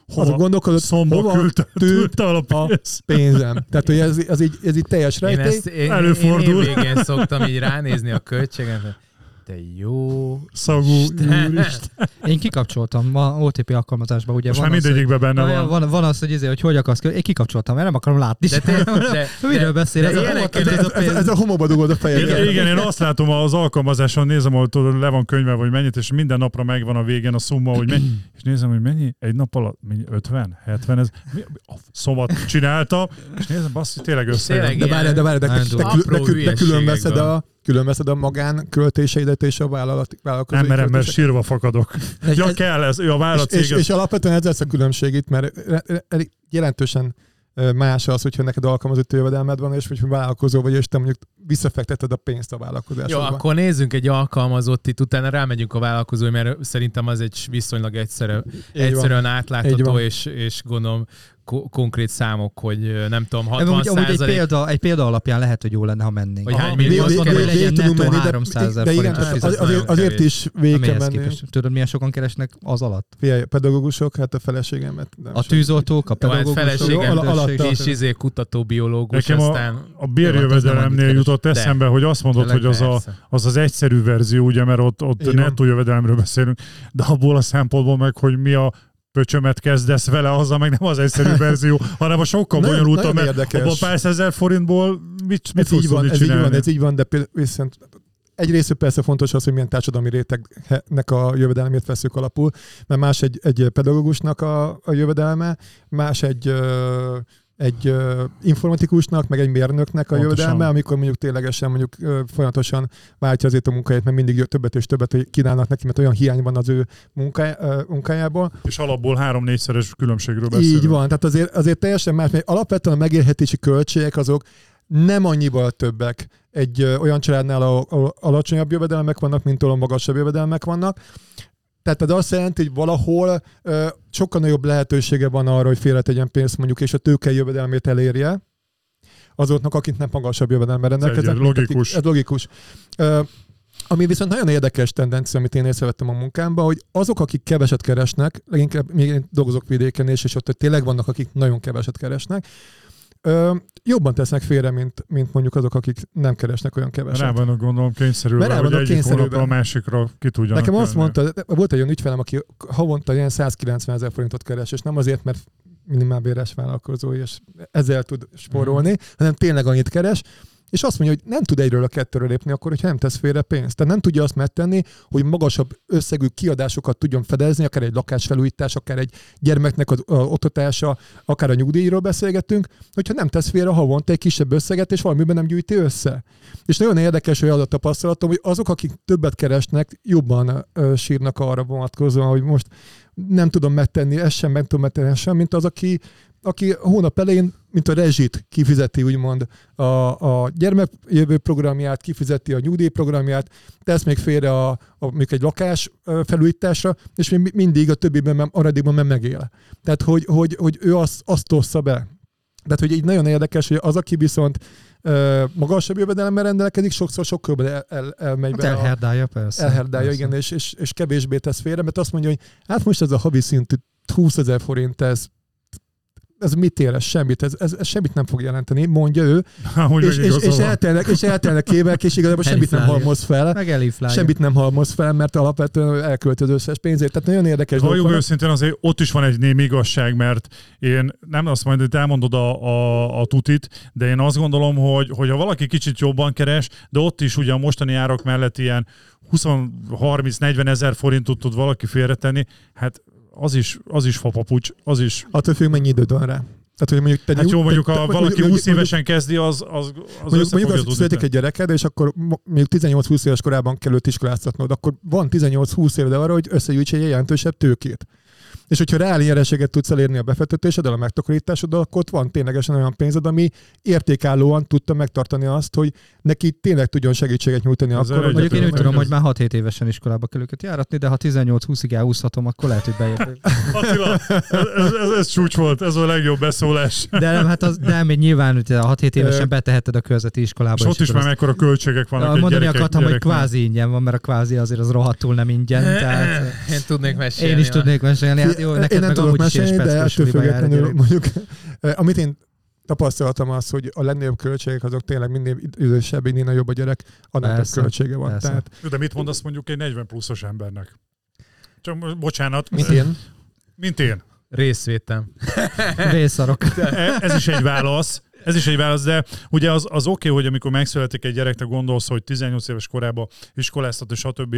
azon Hova? gondolkodott, Szomba hova küldte, tűnt a a pénzem. Tehát, hogy ez, ez, így, ez így teljes Én rejtély. ezt én, Előfordul. én évvégén szoktam így ránézni a költséget. Te jó Szagú, Isten. úristen. Én kikapcsoltam ma OTP alkalmazásban, ugye Most van már mindegyikben benne Na, van. van, van az, hogy, izé, hogy hogy akarsz Én kikapcsoltam, mert nem akarom látni. De te- *laughs* de- Miről de- beszél? de Ez a, ilyeneket- ez, ez, a ez, ez a homokba dugod a Igen, fejedre. igen, én azt látom az alkalmazáson, nézem, hogy tudod, le van könyve, hogy mennyit, és minden napra megvan a végén a szumma, hogy mennyi, és nézem, hogy mennyi, egy nap alatt, mennyi, 50, 70, ez mi, a szomat csinálta, és nézem, basszus, tényleg összejön. Tényleg De várj, de várj, de, de, de, de, Apró kül- de külön hülyeségekből. veszed a különbözted a magán költéseidet és a vállalat, vállalkozói Nem merem, mert sírva fakadok. Ez- Ja, ez- kell, ez, ő a vállalat és, és, és alapvetően ez lesz a különbség itt, mert jelentősen más az, hogyha neked alkalmazott jövedelmed van, és hogy vállalkozó vagy, és te mondjuk visszafekteted a pénzt a Jó, vállalkozásodba. akkor nézzünk egy alkalmazottit, utána rámegyünk a vállalkozói, mert szerintem az egy viszonylag egyszerű, egyszerűen átlátható, és, és gondolom ko- konkrét számok, hogy nem tudom, Nem, 60 amúgy, amúgy egy, példa, egy példa alapján lehet, hogy jó lenne, ha mennénk. Hogy hány millió azt az mondom, hogy legyen nettó menni, de- 300 ezer de igen, forintos hát azért, azért is végig kell menni. Tudod, milyen sokan keresnek az alatt? Figyelj, pedagógusok, hát a feleségemet. Nem A tűzoltók, a hát pedagógusok, feleségem a rendőrség. és izé kutató biológus, aztán... a hát bérjövedelemnél jutott eszembe, hogy azt mondod, hogy az, az az egyszerű verzió, ugye, mert ott, ott nettó jövedelemről beszélünk, de abból a szempontból meg, hogy mi a pöcsömet kezdesz vele, azzal meg nem az egyszerű *laughs* verzió, hanem a sokkal Nagyon- bonyolultabb, mert érdekes. abban pár százezer forintból mit, mit Ez így van, ez így csinálni? van, ez így van, de például viszont egyrészt persze fontos az, hogy milyen társadalmi rétegnek a jövedelmét veszük alapul, mert más egy, egy pedagógusnak a, a jövedelme, más egy ö, egy ö, informatikusnak, meg egy mérnöknek a jövedelme, amikor mondjuk ténylegesen mondjuk ö, folyamatosan váltja azért a munkáját, mert mindig többet és többet kínálnak neki, mert olyan hiány van az ő munká, ö, munkájából. És alapból három-négyszeres különbségről beszélünk. Így van, tehát azért, azért teljesen más, mert alapvetően a megélhetési költségek azok nem annyival többek egy ö, olyan családnál, ahol, ahol alacsonyabb jövedelmek vannak, mint ahol magasabb jövedelmek vannak. Tehát ez azt jelenti, hogy valahol ö, sokkal nagyobb lehetősége van arra, hogy félretegyen pénzt mondjuk, és a tőke jövedelmét elérje azoknak, akik nem magasabb jövedelemmel rendelkeznek. Ez logikus. Ez logikus. Ö, ami viszont nagyon érdekes tendencia, amit én észrevettem a munkámban, hogy azok, akik keveset keresnek, leginkább még én dolgozok vidéken és, és ott tényleg vannak, akik nagyon keveset keresnek, ö, jobban tesznek félre, mint, mint mondjuk azok, akik nem keresnek olyan keveset. Rá vannak gondolom kényszerülve, rá hogy vannak egyik hónapra kényszerülve. a másikra ki tudjanak Nekem azt jönni. mondta, volt egy olyan ügyfelem, aki havonta ilyen 190 ezer forintot keres, és nem azért, mert minimálbéres vállalkozó, és ezzel tud spórolni, Mhm. hanem tényleg annyit keres, és azt mondja, hogy nem tud egyről a kettőről lépni akkor, hogyha nem tesz félre pénzt. Tehát nem tudja azt megtenni, hogy magasabb összegű kiadásokat tudjon fedezni, akár egy lakásfelújítás, akár egy gyermeknek az oktatása, akár a nyugdíjról beszélgetünk, hogyha nem tesz félre havonta egy kisebb összeget, és valamiben nem gyűjti össze. És nagyon érdekes, hogy az a tapasztalatom, hogy azok, akik többet keresnek, jobban sírnak arra vonatkozóan, hogy most nem tudom megtenni, ezt sem meg tudom megtenni, ezt sem, mint az, aki, aki hónap elején, mint a rezsit kifizeti, úgymond a, a gyermekjövő programját, kifizeti a nyugdíjprogramját, tesz még félre a, a, mondjuk egy lakás felújításra, és még mindig a többiben, mem- maradékban meg megél. Tehát, hogy, hogy, hogy ő azt, azt ossza be. Tehát, hogy így nagyon érdekes, hogy az, aki viszont ö, magasabb jövedelemmel rendelkezik, sokszor sokkal jobban el, el, elmegy Hát be a, elherdálja, persze. elherdálja, persze. igen, és, és, és kevésbé tesz félre, mert azt mondja, hogy hát most ez a havi szintű 20 ezer forint, ez, ez mit ér, ez semmit, ez, ez, ez semmit nem fog jelenteni, mondja ő, és, és, és, eltelnek, és eltelnek évek, és igazából semmit nem halmoz fel, Meg semmit nem halmoz fel, mert alapvetően elkölti az összes pénzét. Tehát nagyon érdekes vannak. őszintén azért ott is van egy némi igazság, mert én nem azt mondom, hogy elmondod a, a, a tutit, de én azt gondolom, hogy, hogy ha valaki kicsit jobban keres, de ott is ugye a mostani árak mellett ilyen 20-30-40 ezer forintot tud valaki félretenni, hát az is, az is fapapucs, az is. Attól függ, mennyi időd van rá. Tehát, hogy mondjuk te Hát jó, mondjuk ha valaki mondjuk- 20 évesen kezdi, az, az, az Mondjuk, mondjuk az, tudni születik egy gyereked, és akkor mo- mondjuk 18-20 éves korában kell őt iskoláztatnod, akkor van 18-20 éved arra, hogy összegyűjts egy jelentősebb tőkét. És hogyha reál nyereséget tudsz elérni a befektetéseddel, a megtakarításoddal, akkor ott van ténylegesen olyan pénzed, ami értékállóan tudta megtartani azt, hogy neki tényleg tudjon segítséget nyújtani Ezzel akkor, hogy Mondjuk én úgy tudom, hogy hogy már 6-7 évesen iskolába kell őket járatni, de ha 18-20-ig elhúzhatom, akkor lehet, hogy. *laughs* Attila, ez, ez, ez, ez csúcs volt, ez a legjobb beszólás. De nem, hát az, de még nyilván, hogy a 6-7 Ö, évesen beteheted a körzeti iskolába. És ott is akkor már mekkora költségek vannak Mondani gyerekek, akartam, hogy gyereknek. kvázi ingyen van, mert a kvázi azért az rohadtul nem ingyen. Tehát Én tudnék mesélni. én is tudnék mesélni. Jó, én neked nem meg tudok mesélni, de ettől függetlenül mondjuk, *laughs* amit én tapasztaltam az, hogy a legnagyobb költségek azok tényleg minél idősebb, minél nagyobb a gyerek, annál több Persze, költsége van. persze. Tehát, De mit mondasz mondjuk egy 40 pluszos embernek? Csak bocsánat. mint én, Mint én. Részvétem. *laughs* Vészarok. E- Ez is egy válasz. Ez is egy válasz, de ugye az, az oké, okay, hogy amikor megszületik egy gyerek, te gondolsz, hogy 18 éves korában iskoláztat, és stb.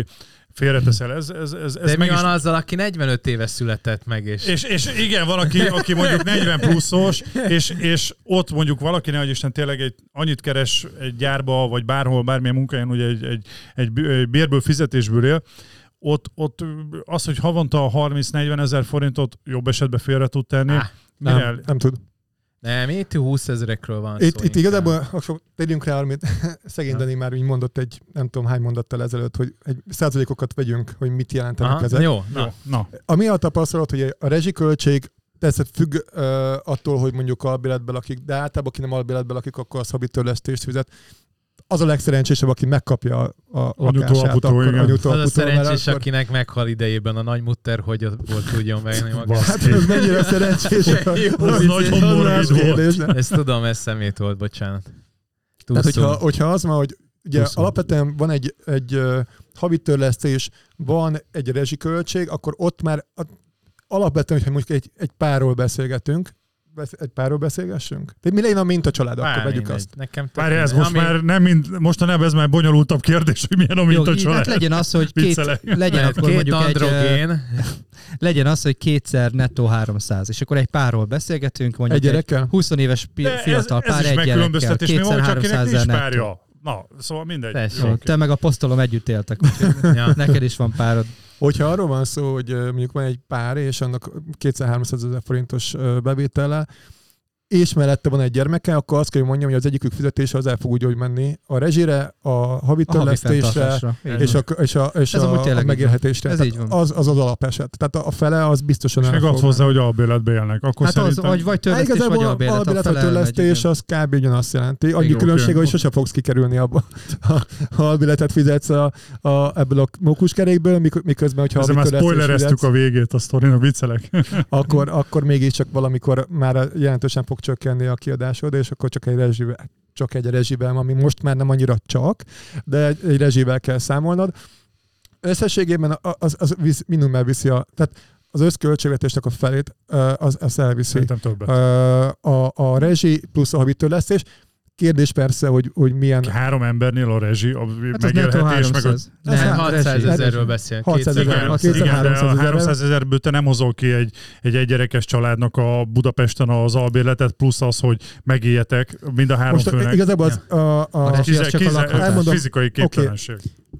félreteszel. Ez, ez, ez, ez De meg mi is van azzal, aki 45 éves született meg, és, és, és igen, valaki, aki mondjuk *laughs* 40 pluszos, és, és ott mondjuk valaki, nehogy Isten tényleg egy, annyit keres egy gyárba, vagy bárhol, bármilyen munkáján, ugye egy, egy, egy bérből, fizetésből él, ott, ott az, hogy havonta 30-40 ezer forintot jobb esetben félre tud tenni, Á, Nem, nem tud. Nem, itt 20 ezerekről van Itt, szó. itt inkább. igazából, akkor tegyünk rá, amit *laughs* szegény. Dani már úgy mondott egy, nem tudom hány mondattal ezelőtt, hogy egy százalékokat vegyünk, hogy mit jelentenek Aha, ezek. jó, na. Jó, na. Ami a tapasztalat, hogy a rezsiköltség persze függ uh, attól, hogy mondjuk albéletben lakik, de általában aki nem albéletben lakik, akkor az havi törlesztést fizet. Az a legszerencsésebb, aki megkapja a, a lakását, aputól, akkor igen. anyutól, Az a szerencsés, akkor- akinek meghal idejében a nagymutter, hogy abból tudjon venni magát. Hát ez mennyire szerencsés. Vicc, nagyon más volt. Ezt tudom, ez szemét volt, bocsánat. Tehát, hogyha, hogyha az van, hogy ugye Túlszó. alapvetően van egy, egy uh, havi törlesztés, van egy rezsiköltség, akkor ott már a, alapvetően, hogyha mondjuk egy, egy párról beszélgetünk, besz- egy párról beszélgessünk? Tehát mi legyen a mintacsalád, akkor Bár vegyük mindegy. azt. Nekem Várj, ez most Ami- már nem mind, mostanában ez már bonyolultabb kérdés, hogy milyen a Jó, minta hát család. legyen az, hogy két, Viccelek. legyen akkor két mondjuk egy, androgén. legyen az, hogy kétszer nettó 300, és akkor egy párról beszélgetünk, mondjuk Egy gyerekkel? 20 éves pi- De ez, fiatal ez pár is egy gyerekkel, kétszer csak akinek 300 nincs ezer nettó. Na, szóval mindegy. Tessék. Te meg a posztolom együtt éltek, úgyhogy *laughs* Ja. neked is van párod. Hogyha arról van szó, hogy mondjuk van egy pár, és annak 200-300 ezer forintos bevétele, és mellette van egy gyermeke, akkor azt kell, hogy mondjam, hogy az egyikük fizetése az el fog úgy, hogy menni a rezsire, a havi A havi törlesztésre, fenntartásra. Így és a, és a, és Ez a, a megélhetésre. Ez így van. Az, az az alapeset. Tehát a, a fele az biztosan És el még fog adsz hozzá, hogy albéletbe élnek. Akkor Hát az, szerintem... vagy, vagy Hát törlesztés, vagy igazából albélet, a albélet, a elmegy, törlesztés az kb. ugyanazt jelenti. Annyi különbség, hogy sose fogsz kikerülni abba, *laughs* ha, ha albéletet fizetsz a, a, ebből a mókuskerékből, mik- miközben, hogyha Ezzel már spoilereztük a végét a sztorinak, viccelek. akkor, akkor mégiscsak valamikor már jelentősen fog csökkenni a kiadásod, és akkor csak egy rezsivel, csak egy rezsivel, ami most már nem annyira csak, de egy, egy rezsivel kell számolnod. Összességében az, az visz, minimum elviszi a, tehát az összköltségvetésnek a felét, az, az elviszi. Szerintem többet. A, a rezsi plusz a havi törlesztés. Kérdés persze, hogy, hogy milyen Három embernél a rezsi, a Hát megélhetés, meg a 300. Ez Nem, Nem, 600 rezsi. ezerről beszél. 600 Kétszer- ezer. Igen, azt igen, hiszem, de 300 a ezerrel. 300 ezerből te nem hozol ki egy, egy egyerekes családnak a Budapesten az albérletet, plusz az, hogy megéljetek mind a három Most főnek. igazából az, a, a, A rezsi Kize, a kize, lakhatás. Elmondom. fizikai képtelenség.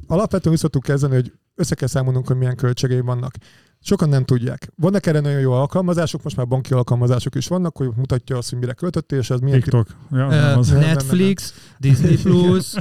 alapvetően vissza tudunk kezdeni, hogy össze kell számolnunk, hogy milyen költségei vannak. Sokan nem tudják. Vannak erre nagyon jó alkalmazások, most már banki alkalmazások is vannak, hogy mutatja azt, hogy mire költöttél, és ez milyen TikTok. Ja, Ö, nem az. nem, nem, Netflix, Disney *laughs* Plus,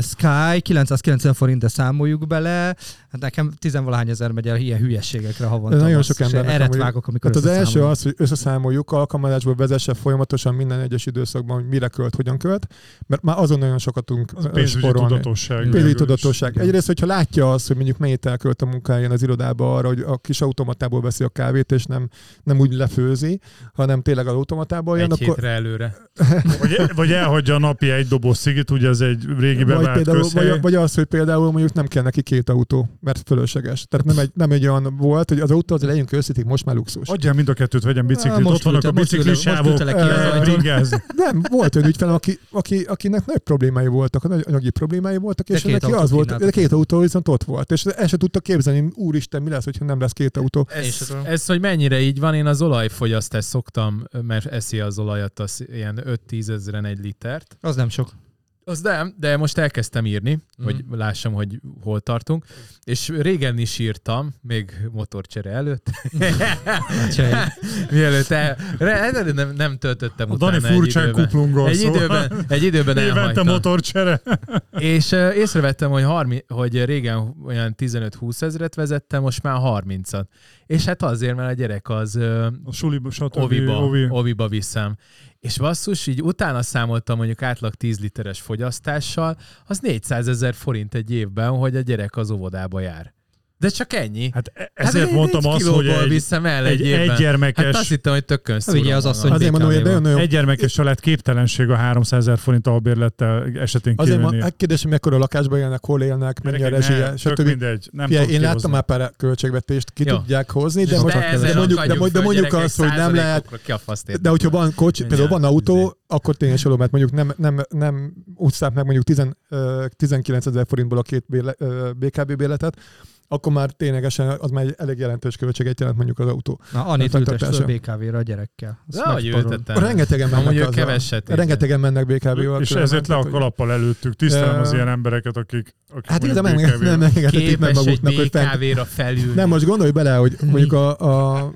Sky, 990 forint, de számoljuk bele. Hát nekem tizenvalahány ezer megy el ilyen hülyességekre havonta. Nagyon sok embernek Eret vágok, amikor Tehát az első az, hogy összeszámoljuk, alkalmazásból vezesse folyamatosan minden egyes időszakban, hogy mire költ, hogyan költ, mert már azon nagyon sokat tudunk Az pénzügyi spórolni. tudatosság. Pénzügyi tudatosság. Egyrészt, hogyha látja azt, hogy mondjuk mennyit elkölt a munkáján az irodába arra, hogy a kis automatából veszi a kávét, és nem, nem úgy lefőzi, hanem tényleg az automatából jön, Egy akkor hétre előre. *laughs* Vagy, vagy elhagyja a napi egy doboz szigit, ugye ez egy régi vagy, bevált például, közhely. vagy, vagy az, hogy például mondjuk nem kell neki két autó, mert fölösleges. Tehát nem egy, nem egy olyan volt, hogy az autó az legyünk őszítik, most már luxus. Adjál mind a kettőt, vegyen biciklit. most Ott vannak a biciklisávok. eh. *laughs* Nem, volt olyan ügyfelem, aki, aki, akinek nagy problémái voltak, nagy anyagi problémái voltak, és neki az volt, de két autó viszont ott volt, és el se tudta képzelni, úristen, mi lesz, hogyha nem lesz két autó. És Ez, akkor- ez, hogy mennyire így van, én az olajfogyasztást szoktam, mert eszi az olajat, az ilyen 5-10 ezeren egy litert. Az nem sok. Az nem, de most elkezdtem írni, mm. hogy lássam, hogy hol tartunk. És régen is írtam, még motorcsere előtt. *laughs* Csej. Mielőtt el, nem, nem töltöttem A utána Dani egy furcsán időben. kuplungol, Egy időben, egy időben évente motorcsere. *laughs* És uh, észrevettem, hogy, 30, hogy régen olyan 15-20 ezeret vezettem, most már 30-at. És hát azért, mert a gyerek az uh, A suliba, stb. oviba, Ovi. oviba viszem. És basszus, így utána számoltam mondjuk átlag 10 literes fogyasztással, az 400 ezer forint egy évben, hogy a gyerek az óvodába jár. De csak ennyi. Hát e- Hát ezért egy- mondtam azt, hogy egy, viszem el egy, egy, évben. egy gyermekes, Hát azt hittem, hogy tökön szúrom Ugye az asszony Azért mondom, hogy nagyon, nagyon egy gyermekes család képtelenség a 300 ezer forint albérlettel esetén Azért kívülni. van, megkérdés, hogy mekkora lakásban élnek, hol élnek, mennyi a rezsie, stb. mindegy. Nem tudok én láttam már pár költségvetést, ki Jó. tudják hozni, de, most, de mondjuk, de, de mondjuk azt, hogy nem lehet, de hogyha van kocsi, például van autó, akkor tényleg is mert mondjuk nem, nem, nem úszták meg mondjuk 10, ö, 19 ezer forintból a két BKB béletet, akkor már ténylegesen az már egy elég jelentős költséget jelent mondjuk az autó. Na, Anit A ültest föl fenntartása. BKV-ra a gyerekkel. Azt De hogy ültettem. Rengetegen mennek azzal. keveset. Rengetegen mennek BKV-val. És ezért le a kalappal előttük. Tisztelem az ilyen embereket, akik, akik Hát igazán nem, BKV-ra. nem, nem engedhetik meg maguknak, hogy BKV-ra felülni. Nem, most gondolj bele, hogy mondjuk a, a,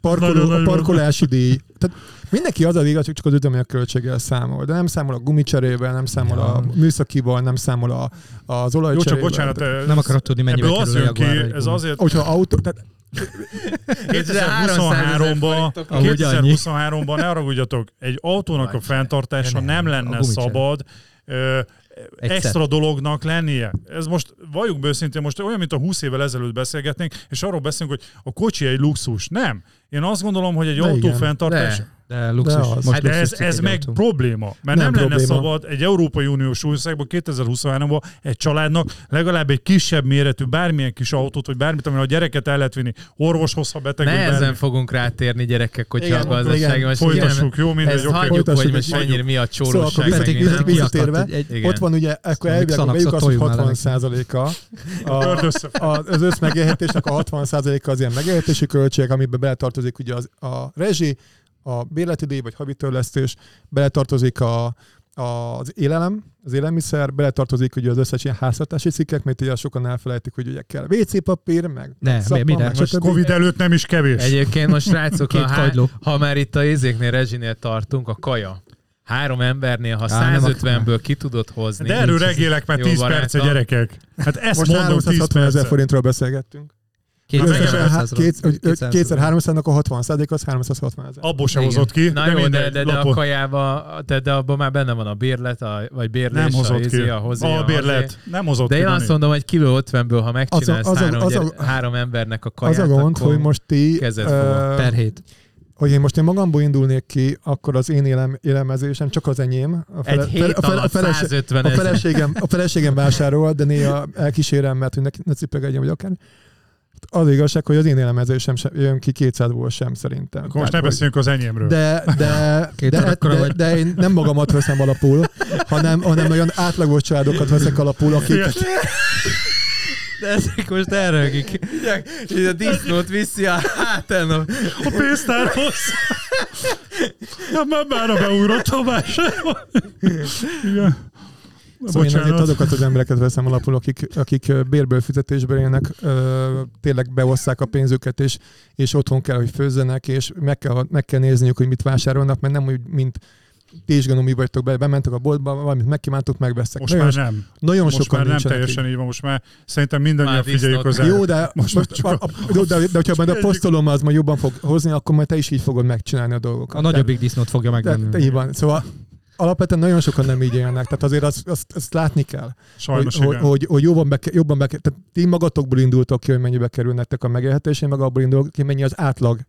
parkoló, a parkolási díj. Tehát mindenki az az igaz, hogy csak az üzemanyag költséggel számol, de nem számol a gumicserével, nem számol a műszakival, nem számol a, az Jó, olajcserével. csak bocsánat, ez- Nem akarod tudni, mennyibe az kerül a jön ki, ez azért Hogyha autó, tehát 2023-ban, Amúgy annyi. 2023-ban ne haragudjatok, egy autónak a fenntartása Nem, a lenne szabad Egyszer. extra dolognak lennie. Ez most, valljuk be őszintén, most olyan, mint a 20 évvel ezelőtt beszélgetnénk, és arról beszélünk, hogy a kocsi egy luxus. Nem. Én azt gondolom, hogy egy De autó igen. fenntartás... De. De luxus. De az. Most Hát de ez, ez meg autó. probléma, mert nem, Nem nem lenne probléma. szabad egy Európai Uniós országban 2023-ban egy családnak legalább egy kisebb méretű bármilyen kis autót, vagy bármit, ami a gyereket el lehet vinni orvoshoz, ha beteg, vagy Nehezen bármi. fogunk rátérni gyerekek, hogyha Igen, a gazdasági igen. Folytassuk, jó, mindegy, Ezt oké. hagyjuk, hogy most mennyire mi a Szóval csórosság. akkor visszatérve, ott van ugye, akkor elvileg azt, Xanaxot hogy toljunk már 60 százaléka Tört össze. az összmegélhetésnek a 60 százaléka az ilyen megélhetési költség, amiben beletartozik ugye az, a rezsi, a bérleti díj vagy havi törlesztés, beletartozik a, az élelem, az élelmiszer, beletartozik ugye az összes ilyen háztartási cikkek, mert ugye sokan elfelejtik, hogy ugye kell WC papír, meg Ne, szappan, mire? meg Most. Covid előtt nem is kevés. Egyébként most *laughs* ha, há- ha már itt a izéknél, rezsinél tartunk, a kaja. Három embernél, ha Á, nem 150-ből ki tudod hozni. De erről regélek már Jó 10 barátom. perce, gyerekek. Hát ezt Most mondom 10 360 ezer forintról beszélgettünk. Kétszer 300-nak a 60 százalék az 360 ezer. Abból se Igen. hozott ki. Na jó, de, de, de a kajába, de, de abban már benne van a bérlet, a, vagy bérlés, Nem hozott a, ki. izé, a hozi, A bérlet. Nem hozott De ki. én Dani. azt mondom, hogy kiló 50-ből, ha megcsinálsz Az a- az a- három, az a- gyere- három embernek a Az kaját, a gond, akkor hogy most ti, kezed fogva. Per hét. hogy én most én magamból indulnék ki, akkor az én élem, élelmezésem csak az enyém. A egy hét a, alatt felese- 150 a feleségem, a feleségem vásárol, de néha elkísérem, mert hogy ne, ne cipegedjen, vagy akár. Az igazság, hogy az én élelmezésem sem jön ki 200-ból sem szerintem. Akkor most ne Tehát, beszéljünk az enyémről. De, de, *laughs* de, de, vagy. de, én nem magamat veszem alapul, hanem, hanem olyan átlagos családokat veszek alapul, akik, De ezek most elrögik. Így a disznót viszi a hátán. a- A pénztárhoz. Ja, már már beugrott Tamás. Igen. Szóval én azért Bocsánat. azokat az embereket veszem alapul, akik, akik bérből fizetésből élnek, ö, tényleg beosszák a pénzüket, és, és otthon kell, hogy főzzenek, és meg kell, meg kell nézniük, hogy mit vásárolnak, mert nem úgy, mint ti is gondolom, mi vagytok be, bementek a boltba, valamit megkívántok, megveszek. Most nagyon, már nem. nagyon Most sokan már nem teljesen így. így van. Most már szerintem mindannyian figyeljük az. Jó, de, *laughs* Most most, csak a, a, de, de, de hogyha majd a posztolom az majd jobban fog hozni, akkor majd te is így fogod megcsinálni a dolgokat. A nagyobbik disznót fogja megvenni. így van. Szóval alapvetően nagyon sokan nem így élnek, tehát azért azt, azt, azt látni kell. Sajnos hogy, igen. hogy, hogy jobban, be, jobban be, tehát ti magatokból indultok ki, hogy mennyibe kerül nektek a megélhetés, én meg abból indulok ki, mennyi az átlag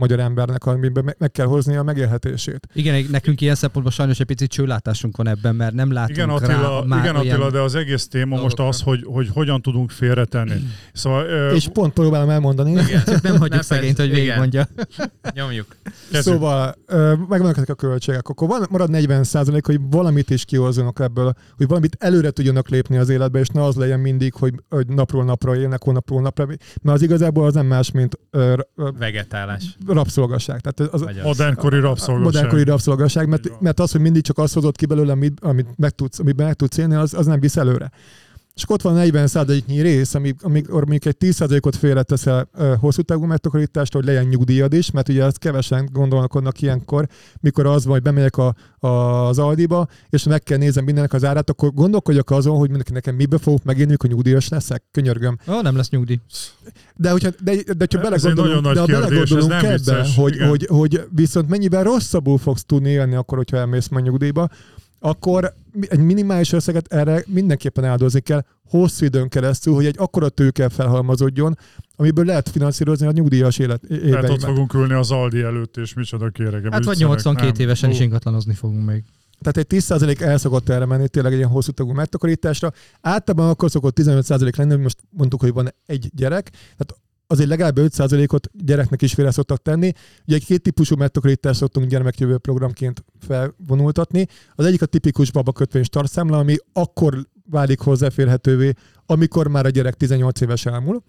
magyar embernek, amiben meg, meg kell hozni a megélhetését. Igen, nekünk ilyen szempontból sajnos egy picit csőlátásunk van ebben, mert nem látunk Igen, rá Attila, már igen. Attila, de az egész téma most dolgokra. az, hogy, hogy hogyan tudunk félretenni. Szóval ö, És pont próbálom elmondani. Igen. Csak nem hagyjuk szegényt, hogy végigmondja. *laughs* Nyomjuk. kezdjük. Szóval ö, megvannak ezek a költségek, akkor van, marad 40 százalék, hogy valamit is kihozzanak ebből, hogy valamit előre tudjanak lépni az életbe, és ne az legyen mindig, hogy, hogy napról napra élnek, hónapról napra, mert az igazából az nem más, mint ö, ö, Vegetálás. Rabszolgaság. Tehát az, az. Modernkori rabszolgaság. Modernkori rabszolgaság, Így mert, mert az, hogy mindig csak azt hozod ki belőle, amit, amit meg tudsz, amiben meg tudsz élni, az, az nem visz előre. És ott van 40 százaléknyi rész, ami, amikor mondjuk egy 10 százalékot félreteszel hosszú távú megtakarítást, hogy legyen nyugdíjad is, mert ugye ezt kevesen gondolkodnak ilyenkor, mikor az van, hogy bemegyek a, a, az Aldiba, és meg kell nézem mindennek az árát, akkor gondolkodjak azon, hogy mindenki nekem mibe fogok megélni, hogy nyugdíjas leszek, könyörgöm. Ó, nem lesz nyugdíj. De hogyha, de, de, egy nagyon belegondolunk, nagy de ha kérdés, ez belegondolunk nem ebbe, vicces, hogy, hogy, hogy viszont mennyivel rosszabbul fogsz tudni élni akkor, hogyha elmész majd nyugdíjba, akkor egy minimális összeget erre mindenképpen áldozni kell hosszú időn keresztül, hogy egy akkora tőke felhalmazódjon, amiből lehet finanszírozni a nyugdíjas élet Lehet ott éveimet. fogunk ülni az Aldi előtt, és micsoda kérege. Hát vagy viccelek, 82 nem. évesen is Hú. ingatlanozni fogunk még. Tehát egy 10% el szokott erre menni tényleg egy ilyen hosszú tagú megtakarításra. Általában akkor szokott 15% lenni, hogy most mondtuk, hogy van egy gyerek, tehát azért legalább 5%-ot gyereknek is félre szoktak tenni. Ugye egy két típusú megtakarítást szoktunk gyermekjövő programként felvonultatni. Az egyik a tipikus babakötvény startszámla, ami akkor válik hozzáférhetővé, amikor már a gyerek 18 éves elmúl.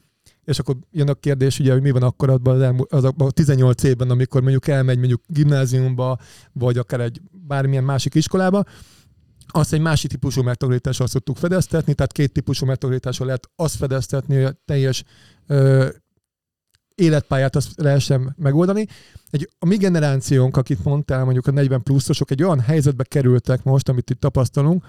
És akkor jön a kérdés, ugye, hogy mi van akkor abban az, elmúl, az a 18 évben, amikor mondjuk elmegy mondjuk gimnáziumba, vagy akár egy bármilyen másik iskolába, azt egy másik típusú megtakarítással szoktuk fedeztetni, tehát két típusú megtakarítással lehet azt fedeztetni, hogy a teljes életpályát azt lehessen megoldani. Egy, a mi generációnk, akit mondtál, mondjuk a 40 pluszosok, egy olyan helyzetbe kerültek most, amit itt tapasztalunk,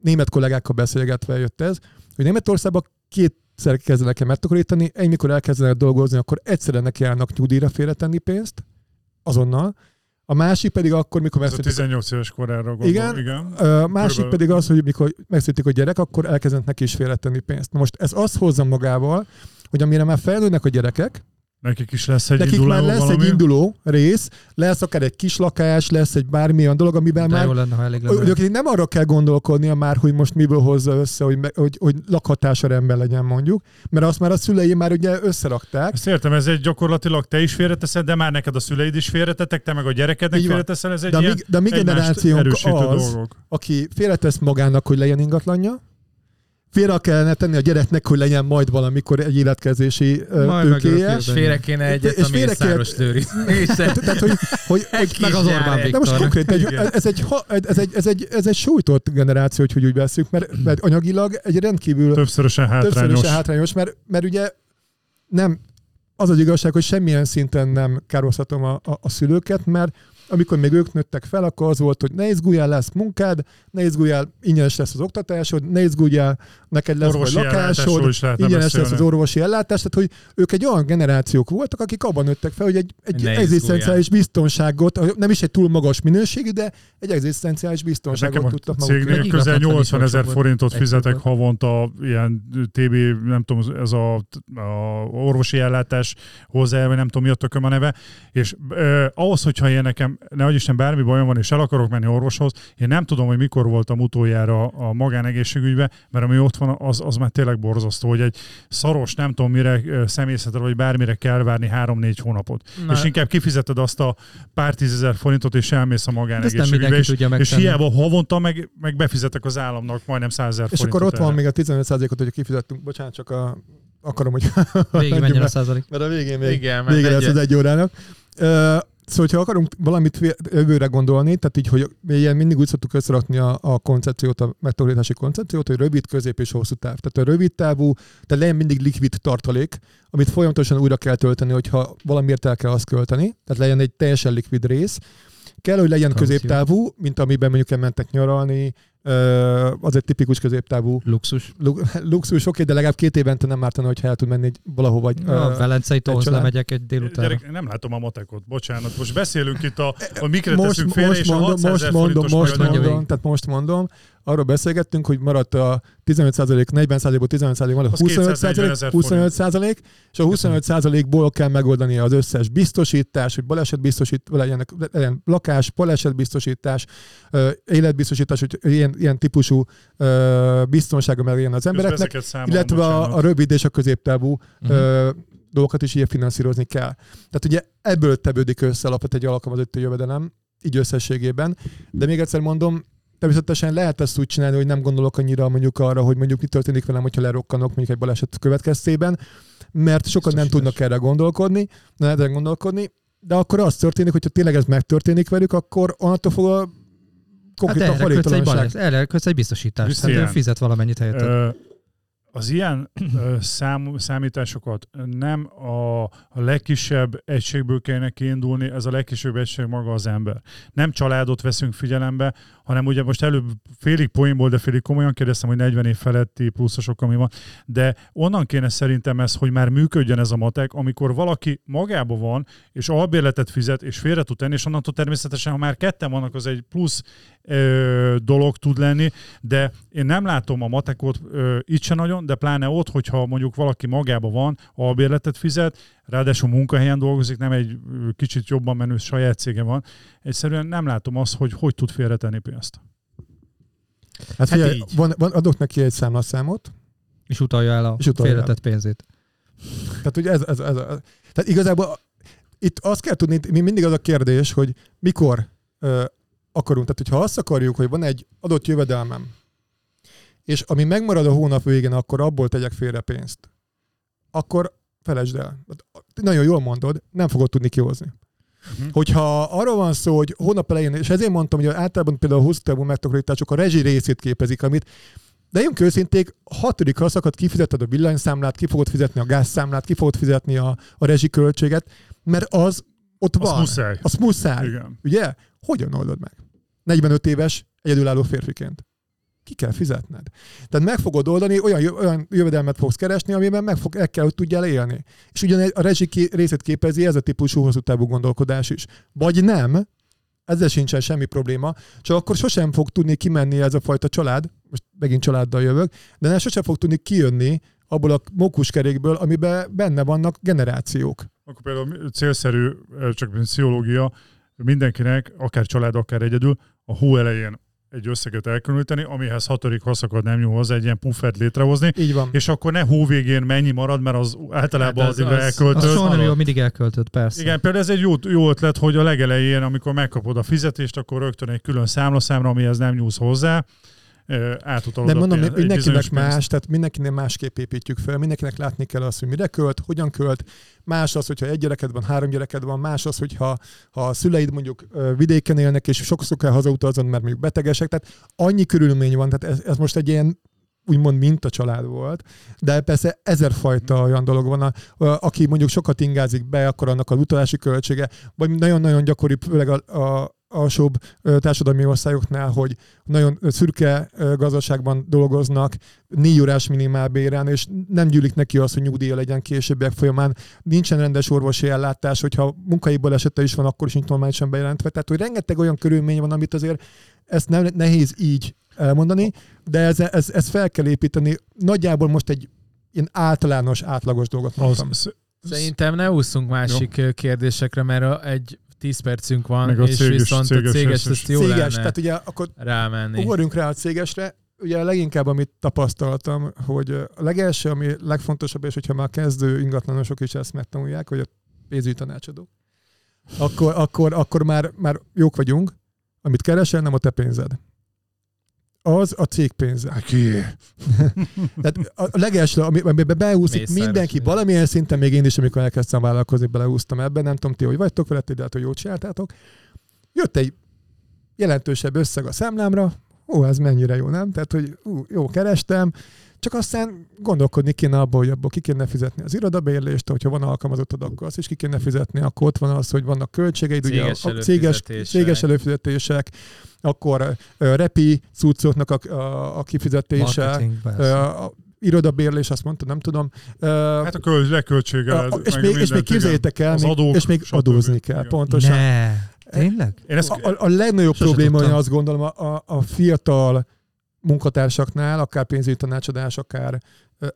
német kollégákkal beszélgetve jött ez, hogy Németországban kétszer kezdenek el megtakarítani, egy mikor elkezdenek dolgozni, akkor egyszerre neki állnak nyugdíjra félretenni pénzt, azonnal. A másik pedig akkor, mikor Ez a megszületik 18 éves korára gondolom. Igen. Igen. Ö, másik Körülbelül. pedig az, hogy mikor megszületik a gyerek, akkor elkezdenek neki is félretenni pénzt. Na most ez azt hozza magával, hogy amire már felnőnek a gyerekek, Nekik is lesz egy nekik induló már lesz valami. egy induló rész, lesz akár egy kis lakás, lesz egy bármilyen dolog, amiben De már jó lenne, ha elég lenne. nem arra kell gondolkodnia már, hogy most miből hozza össze, hogy, hogy, hogy lakhatása rendben legyen mondjuk, mert azt már a szülei már ugye összerakták. Ezt értem, ez egy gyakorlatilag te is félreteszed, de már neked a szüleid is félretettek, te meg a gyerekednek félreteszel, ez egy De a mi, ilyen de a mi generációnk erősítő az, dolgok. aki félretesz magának, hogy legyen ingatlanja, félre kellene tenni a gyereknek, hogy legyen majd valamikor egy életkezési Majd tőkéje. És félre kéne egyet És a félre kéne-. *laughs* Tehát, hogy, hogy, *laughs* Egy Meg az Orbán. De most konkrét, egy, ez, egy, ez, egy, ez, egy, ez egy sújtott generáció, hogy úgy veszük, mert, mert anyagilag egy rendkívül Többszörösen hátrányos. többszörösen hátrányos, mert, mert ugye nem, az az igazság, hogy semmilyen szinten nem kározhatom a, a, a szülőket, mert amikor még ők nőttek fel, akkor az volt, hogy ne izguljál, lesz munkád, ne izguljál, ingyenes lesz az oktatásod, ne izguljál, neked lesz Orvosi ellátásról lakásod, is ingyenes lesz az orvosi ellátás, tehát hogy ők egy olyan generációk voltak, akik abban nőttek fel, hogy egy, egy egzisztenciális biztonságot, nem is egy túl magas minőségű, de egy egzisztenciális biztonságot Nekem tudtak maguknak. cégnél közel ingatlan 80 ezer forintot fizetek havonta ilyen TB, nem tudom, ez a, a orvosi ellátás hozzá, vagy nem tudom mi a tököm a neve, és eh, ahhoz, hogyha én nekem, nehogy Isten bármi bajom van, és el akarok menni orvoshoz, én nem tudom, hogy mikor voltam utoljára a magánegészségügybe, mert ami ott van, az, az már tényleg borzasztó, hogy egy szaros, nem tudom mire szemészetre, vagy bármire kell várni három-négy hónapot. Na, és inkább kifizeted azt a pár tízezer forintot, és elmész a magánegészségügybe, és, és hiába havonta meg, meg befizetek az államnak majdnem 100 ezer És forintot. akkor ott van erre. még a 15%-ot, hogy kifizettünk, bocsánat, csak a, akarom, hogy Végig menjen a százalék. mert a végén még Igen, mert vége lesz egy- az egy órának. Uh, Szóval, hogyha akarunk valamit jövőre gondolni, tehát így, hogy ilyen mindig úgy szoktuk összerakni a, a koncepciót, a megtakarítási koncepciót, hogy rövid, közép és hosszú táv. Tehát a rövid távú, tehát legyen mindig likvid tartalék, amit folyamatosan újra kell tölteni, hogyha valamiért el kell azt költeni, tehát legyen egy teljesen likvid rész. Kell, hogy legyen középtávú, mint amiben mondjuk elmentek nyaralni, az egy tipikus középtávú Luxus. lu- *laughs* luxus, oké, de legalább két évente nem ártana, hogyha el tud menni egy valahova. Vagy, A Velencei tóhoz család. lemegyek egy délutánra. Gyerek, nem látom a matekot, bocsánat. Most beszélünk itt a, a mikre most, teszünk félre, most és a mondom, 600 most mondom, most mondom, tehát most mondom, arról beszélgettünk, hogy maradt a 15% 40 ból 15 van, a Az 25 240 ezer 25 százalék, és a 25 százalékból kell megoldani az összes biztosítás, hogy balesetbiztosít, legyen, legyen lakás, balesetbiztosítás, életbiztosítás, hogy ilyen, ilyen típusú biztonsága legyen az embereknek, illetve a, a rövid és a középtávú ö, dolgokat is ilyen finanszírozni kell. Tehát ugye ebből tevődik össze alapvet egy alkalmazott jövedelem, így összességében. De még egyszer mondom, természetesen lehet ezt úgy csinálni, hogy nem gondolok annyira mondjuk arra, hogy mondjuk mi történik velem, hogyha lerokkanok mondjuk egy baleset következtében, mert sokan nem tudnak erre gondolkodni, nem erre gondolkodni, de akkor az történik, hogyha tényleg ez megtörténik velük, akkor onnantól fog a Hát konkrétan erre kötsz egy, balesz, erre kötsz egy biztosítást. Hát ő fizet valamennyit helyett. Ö, az ilyen ö, szám, számításokat nem a, a legkisebb egységből kellene kiindulni, ez a legkisebb egység maga az ember. Nem családot veszünk figyelembe, hanem ugye most előbb félig poénból, de félig komolyan kérdeztem, hogy 40 év feletti pluszosok, ami van, de onnan kéne szerintem ez, hogy már működjön ez a matek, amikor valaki magában van, és albérletet fizet, és félre tud tenni, és onnantól természetesen, ha már ketten vannak, az egy plusz ö, dolog tud lenni, de én nem látom a matekot ö, itt se nagyon, de pláne ott, hogyha mondjuk valaki magában van, albérletet fizet, ráadásul munkahelyen dolgozik, nem egy kicsit jobban menő saját cége van, egyszerűen nem látom azt, hogy hogy tud félretenni pénzt. Hát, figyelj, így. van, van, adok neki egy számlaszámot, És utalja el a És utalja el. félretett pénzét. Tehát ugye ez, ez, ez, ez tehát igazából itt azt kell tudni, mi mindig az a kérdés, hogy mikor ö, akarunk. Tehát, hogyha azt akarjuk, hogy van egy adott jövedelmem, és ami megmarad a hónap végén, akkor abból tegyek félre pénzt, akkor felejtsd el. Nagyon jól mondod, nem fogod tudni kihozni. Mhm. Hogyha arról van szó, hogy hónap elején, és ezért mondtam, hogy általában például a hosszú távú megtakarítások a rezsi részét képezik, amit de jön őszinték, hatodik szakadt kifizeted a villanyszámlát, ki fogod fizetni a gázszámlát, ki fogod fizetni a, a rezsiköltséget, mert az ott Az van. muszáj. Az muszáj. Igen. Ugye? Hogyan oldod meg? 45 éves, egyedülálló férfiként. Ki kell fizetned. Tehát meg fogod oldani, olyan, olyan jövedelmet fogsz keresni, amiben meg fog, el kell, hogy tudjál élni. És ugyan a rezsi részét képezi ez a típusú hosszú távú gondolkodás is. Vagy nem, ezzel sincsen semmi probléma, csak akkor sosem fog tudni kimenni ez a fajta család, most megint családdal jövök, de nem sosem fog tudni kijönni abból a mókuskerékből, amiben benne vannak generációk. Akkor például célszerű, csak pszichológia, mindenkinek, akár család, akár egyedül, a hó elején egy összeget elkülöníteni, amihez hatodik haszakad nem nyúl hozzá, egy ilyen puffert létrehozni, Így van. és akkor ne hó végén mennyi marad, mert az általában Hát az, az- az, az- Az soha nem jó, mindig elköltött, persze. Igen, például ez egy jó, jó ötlet, hogy a legelején, amikor megkapod a fizetést, akkor rögtön egy külön számlaszámra, amihez nem nyúlsz hozzá, átutalod De a mondom, egy mindenkinek bizonyos pénzt. más, tehát mindenkinek másképp építjük fel, mindenkinek látni kell azt, hogy mire költ, hogyan költ, más az, hogyha egy gyereked van, három gyereked van, más az, hogyha ha a szüleid mondjuk vidéken élnek, és sokszor kell hazautazni, mert mondjuk betegesek, tehát annyi körülmény van, tehát ez, ez most egy ilyen úgymond minta család volt, de persze ezerfajta olyan dolog van, a, a, aki mondjuk sokat ingázik be, akkor annak a utalási költsége, vagy nagyon-nagyon gyakori, főleg a, a alsóbb társadalmi országoknál, hogy nagyon szürke gazdaságban dolgoznak, négy órás minimálbéren, és nem gyűlik neki az, hogy nyugdíja legyen későbbiek folyamán. Nincsen rendes orvosi ellátás, hogyha munkai balesete is van, akkor is nincs normálisan bejelentve. Tehát, hogy rengeteg olyan körülmény van, amit azért ezt nem, nehéz így elmondani, de ez, ez, ez fel kell építeni. Nagyjából most egy ilyen általános, átlagos dolgot mondtam. Az, Szerintem ne ússzunk másik Jó. kérdésekre, mert a- egy 10 percünk van, Meg a és céges- viszont céges a céges, ezt jó Céges, lenne tehát ugye akkor rámenni. ugorjunk rá a cégesre. Ugye leginkább, amit tapasztaltam, hogy a legelső, ami legfontosabb, és hogyha már kezdő ingatlanosok is ezt megtanulják, hogy a pénzügyi tanácsadó, akkor, akkor, akkor már, már jók vagyunk, amit keresel, nem a te pénzed. Az a cég pénze. ki? *laughs* Tehát a legelső, ami- amiben beúszik Mészáros mindenki, valamilyen szinten még én is, amikor elkezdtem vállalkozni, beleúztam ebben, nem tudom ti, hogy vagytok vele, de hát, hogy jót csináltátok. Jött egy jelentősebb összeg a számlámra, ó, ez mennyire jó, nem? Tehát, hogy ú, jó, kerestem, csak aztán gondolkodni kéne abból, hogy abból ki kéne fizetni az irodabérlést, hogyha van alkalmazottad, akkor azt is ki kéne fizetni, akkor ott van az, hogy vannak költségeid, ugye Céges a, a céges, előfizetések. céges előfizetések, akkor repi cuccoknak a, a, a kifizetése, Marketing, a irodabérlés, azt mondta, nem tudom. Hát a köl, leköltségeled. és, meg még, és még képzeljétek el, még, adók, és még stb. adózni kell, Igen. pontosan. Ne, tényleg? Én ezt, A, a, legnagyobb probléma, én azt gondolom, a, a- a fiatal munkatársaknál, akár pénzügyi tanácsadás, akár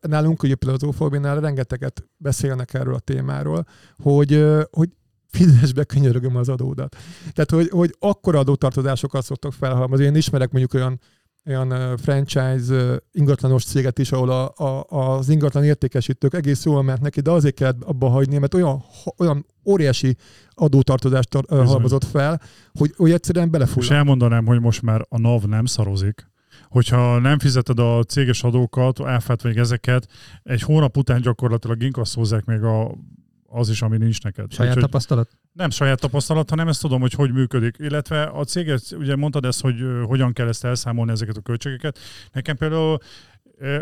nálunk, ugye például az OFOB-nál rengeteget beszélnek erről a témáról, hogy, hogy fizes be könyörögöm az adódat. Tehát, hogy, hogy akkora adótartozásokat szoktak felhalmozni. Én ismerek mondjuk olyan olyan franchise ingatlanos céget is, ahol a, a, az ingatlan értékesítők egész jól ment neki, de azért kellett abba hagyni, mert olyan, olyan óriási adótartozást halmozott fel, hogy, hogy egyszerűen és belefull. elmondanám, hogy most már a NAV nem szarozik. Hogyha nem fizeted a céges adókat, áfát vagy ezeket, egy hónap után gyakorlatilag inkasszózzák még a, az is, ami nincs neked. Saját Úgyhogy- tapasztalat? Nem saját tapasztalat, hanem ezt tudom, hogy hogy működik. Illetve a céget, ugye mondtad ezt, hogy hogyan kell ezt elszámolni ezeket a költségeket. Nekem például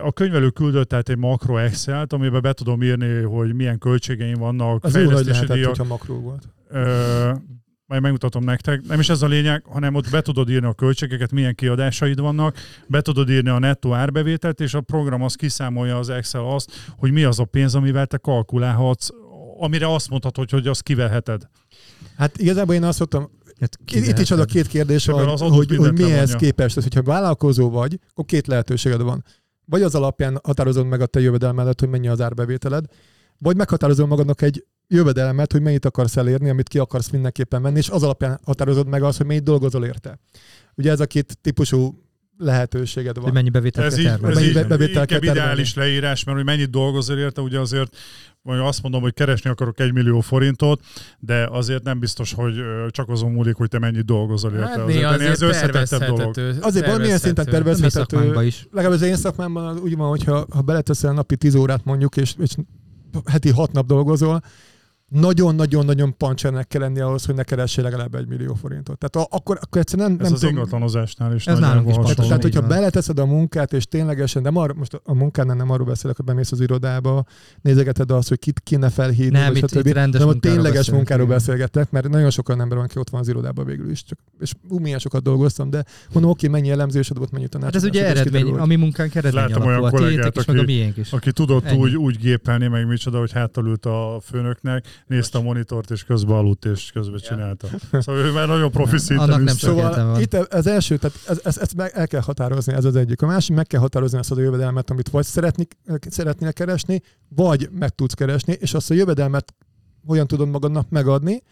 A könyvelő küldött tehát egy makro Excel-t, amiben be tudom írni, hogy milyen költségeim vannak, Az jó nagy lehetett, díjak. hogyha makró volt. Ö, majd megmutatom nektek. Nem is ez a lényeg, hanem ott be tudod írni a költségeket, milyen kiadásaid vannak, be tudod írni a nettó árbevételt, és a program az kiszámolja az Excel azt, hogy mi az a pénz, amivel te kalkulálhatsz, amire azt mondhatod, hogy azt kiveheted. Hát igazából én azt mondtam, Hát itt, itt is az a két kérdés van, az hogy, hogy mihez levonja. képest. Tehát, hogyha vállalkozó vagy, akkor két lehetőséged van. Vagy az alapján határozod meg a te jövedelmedet, hogy mennyi az árbevételed, vagy meghatározol magadnak egy jövedelmet, hogy mennyit akarsz elérni, amit ki akarsz mindenképpen venni, és az alapján határozod meg azt, hogy mennyit dolgozol érte. Ugye ez a két típusú lehetőséged Hogy van. mennyi bevételt Ez kell így, termelni. ez Mennyi így be- bevételt kell ideális leírás, mert hogy mennyit dolgozol érte, ugye azért vagy azt mondom, hogy keresni akarok egy millió forintot, de azért nem biztos, hogy csak azon múlik, hogy te mennyit dolgozol érte. Hát azért, azért ez összetettebb dolog. Azért valamilyen szinten tervezhető. Is. Legalább az én szakmámban az úgy van, hogyha ha beleteszel napi 10 órát mondjuk, és, és heti 6 nap dolgozol, nagyon-nagyon-nagyon pancsernek kell lenni ahhoz, hogy ne keressél legalább egy millió forintot. Tehát a- akkor, akkor egyszerűen nem, Ez nem az tudom. ingatlanozásnál is Ez nálunk is hasonló. Tehát, hogyha beleteszed a munkát, és ténylegesen, nem arra, most a munkánál nem arról beszélek, hogy bemész az irodába, nézegeted azt, hogy kit kéne felhívni, Nem, vagy itt- stb. itt rendes hanem a tényleges munkáról igen. beszélgetek, mert nagyon sokan ember van, aki ott van az irodában végül is. Csak, és ú, milyen sokat dolgoztam, de mondom, oké, mennyi elemzésed volt, mennyi tanács. Hát ez ugye eredmény, a mi munkánk eredmény Láttam alapú, olyan a kollégát, aki- miénk is. Aki tudott úgy, úgy gépelni, meg micsoda, hogy ült a főnöknek, nézte a monitort, és közben aludt, és közben csinálta. Szóval ő már nagyon profi szinten Annak nem Szóval van. itt az első, tehát ez, ez, ezt meg el kell határozni, ez az egyik. A másik, meg kell határozni azt a jövedelmet, amit vagy szeretni, szeretnél keresni, vagy meg tudsz keresni, és azt a jövedelmet hogyan tudod magadnak megadni,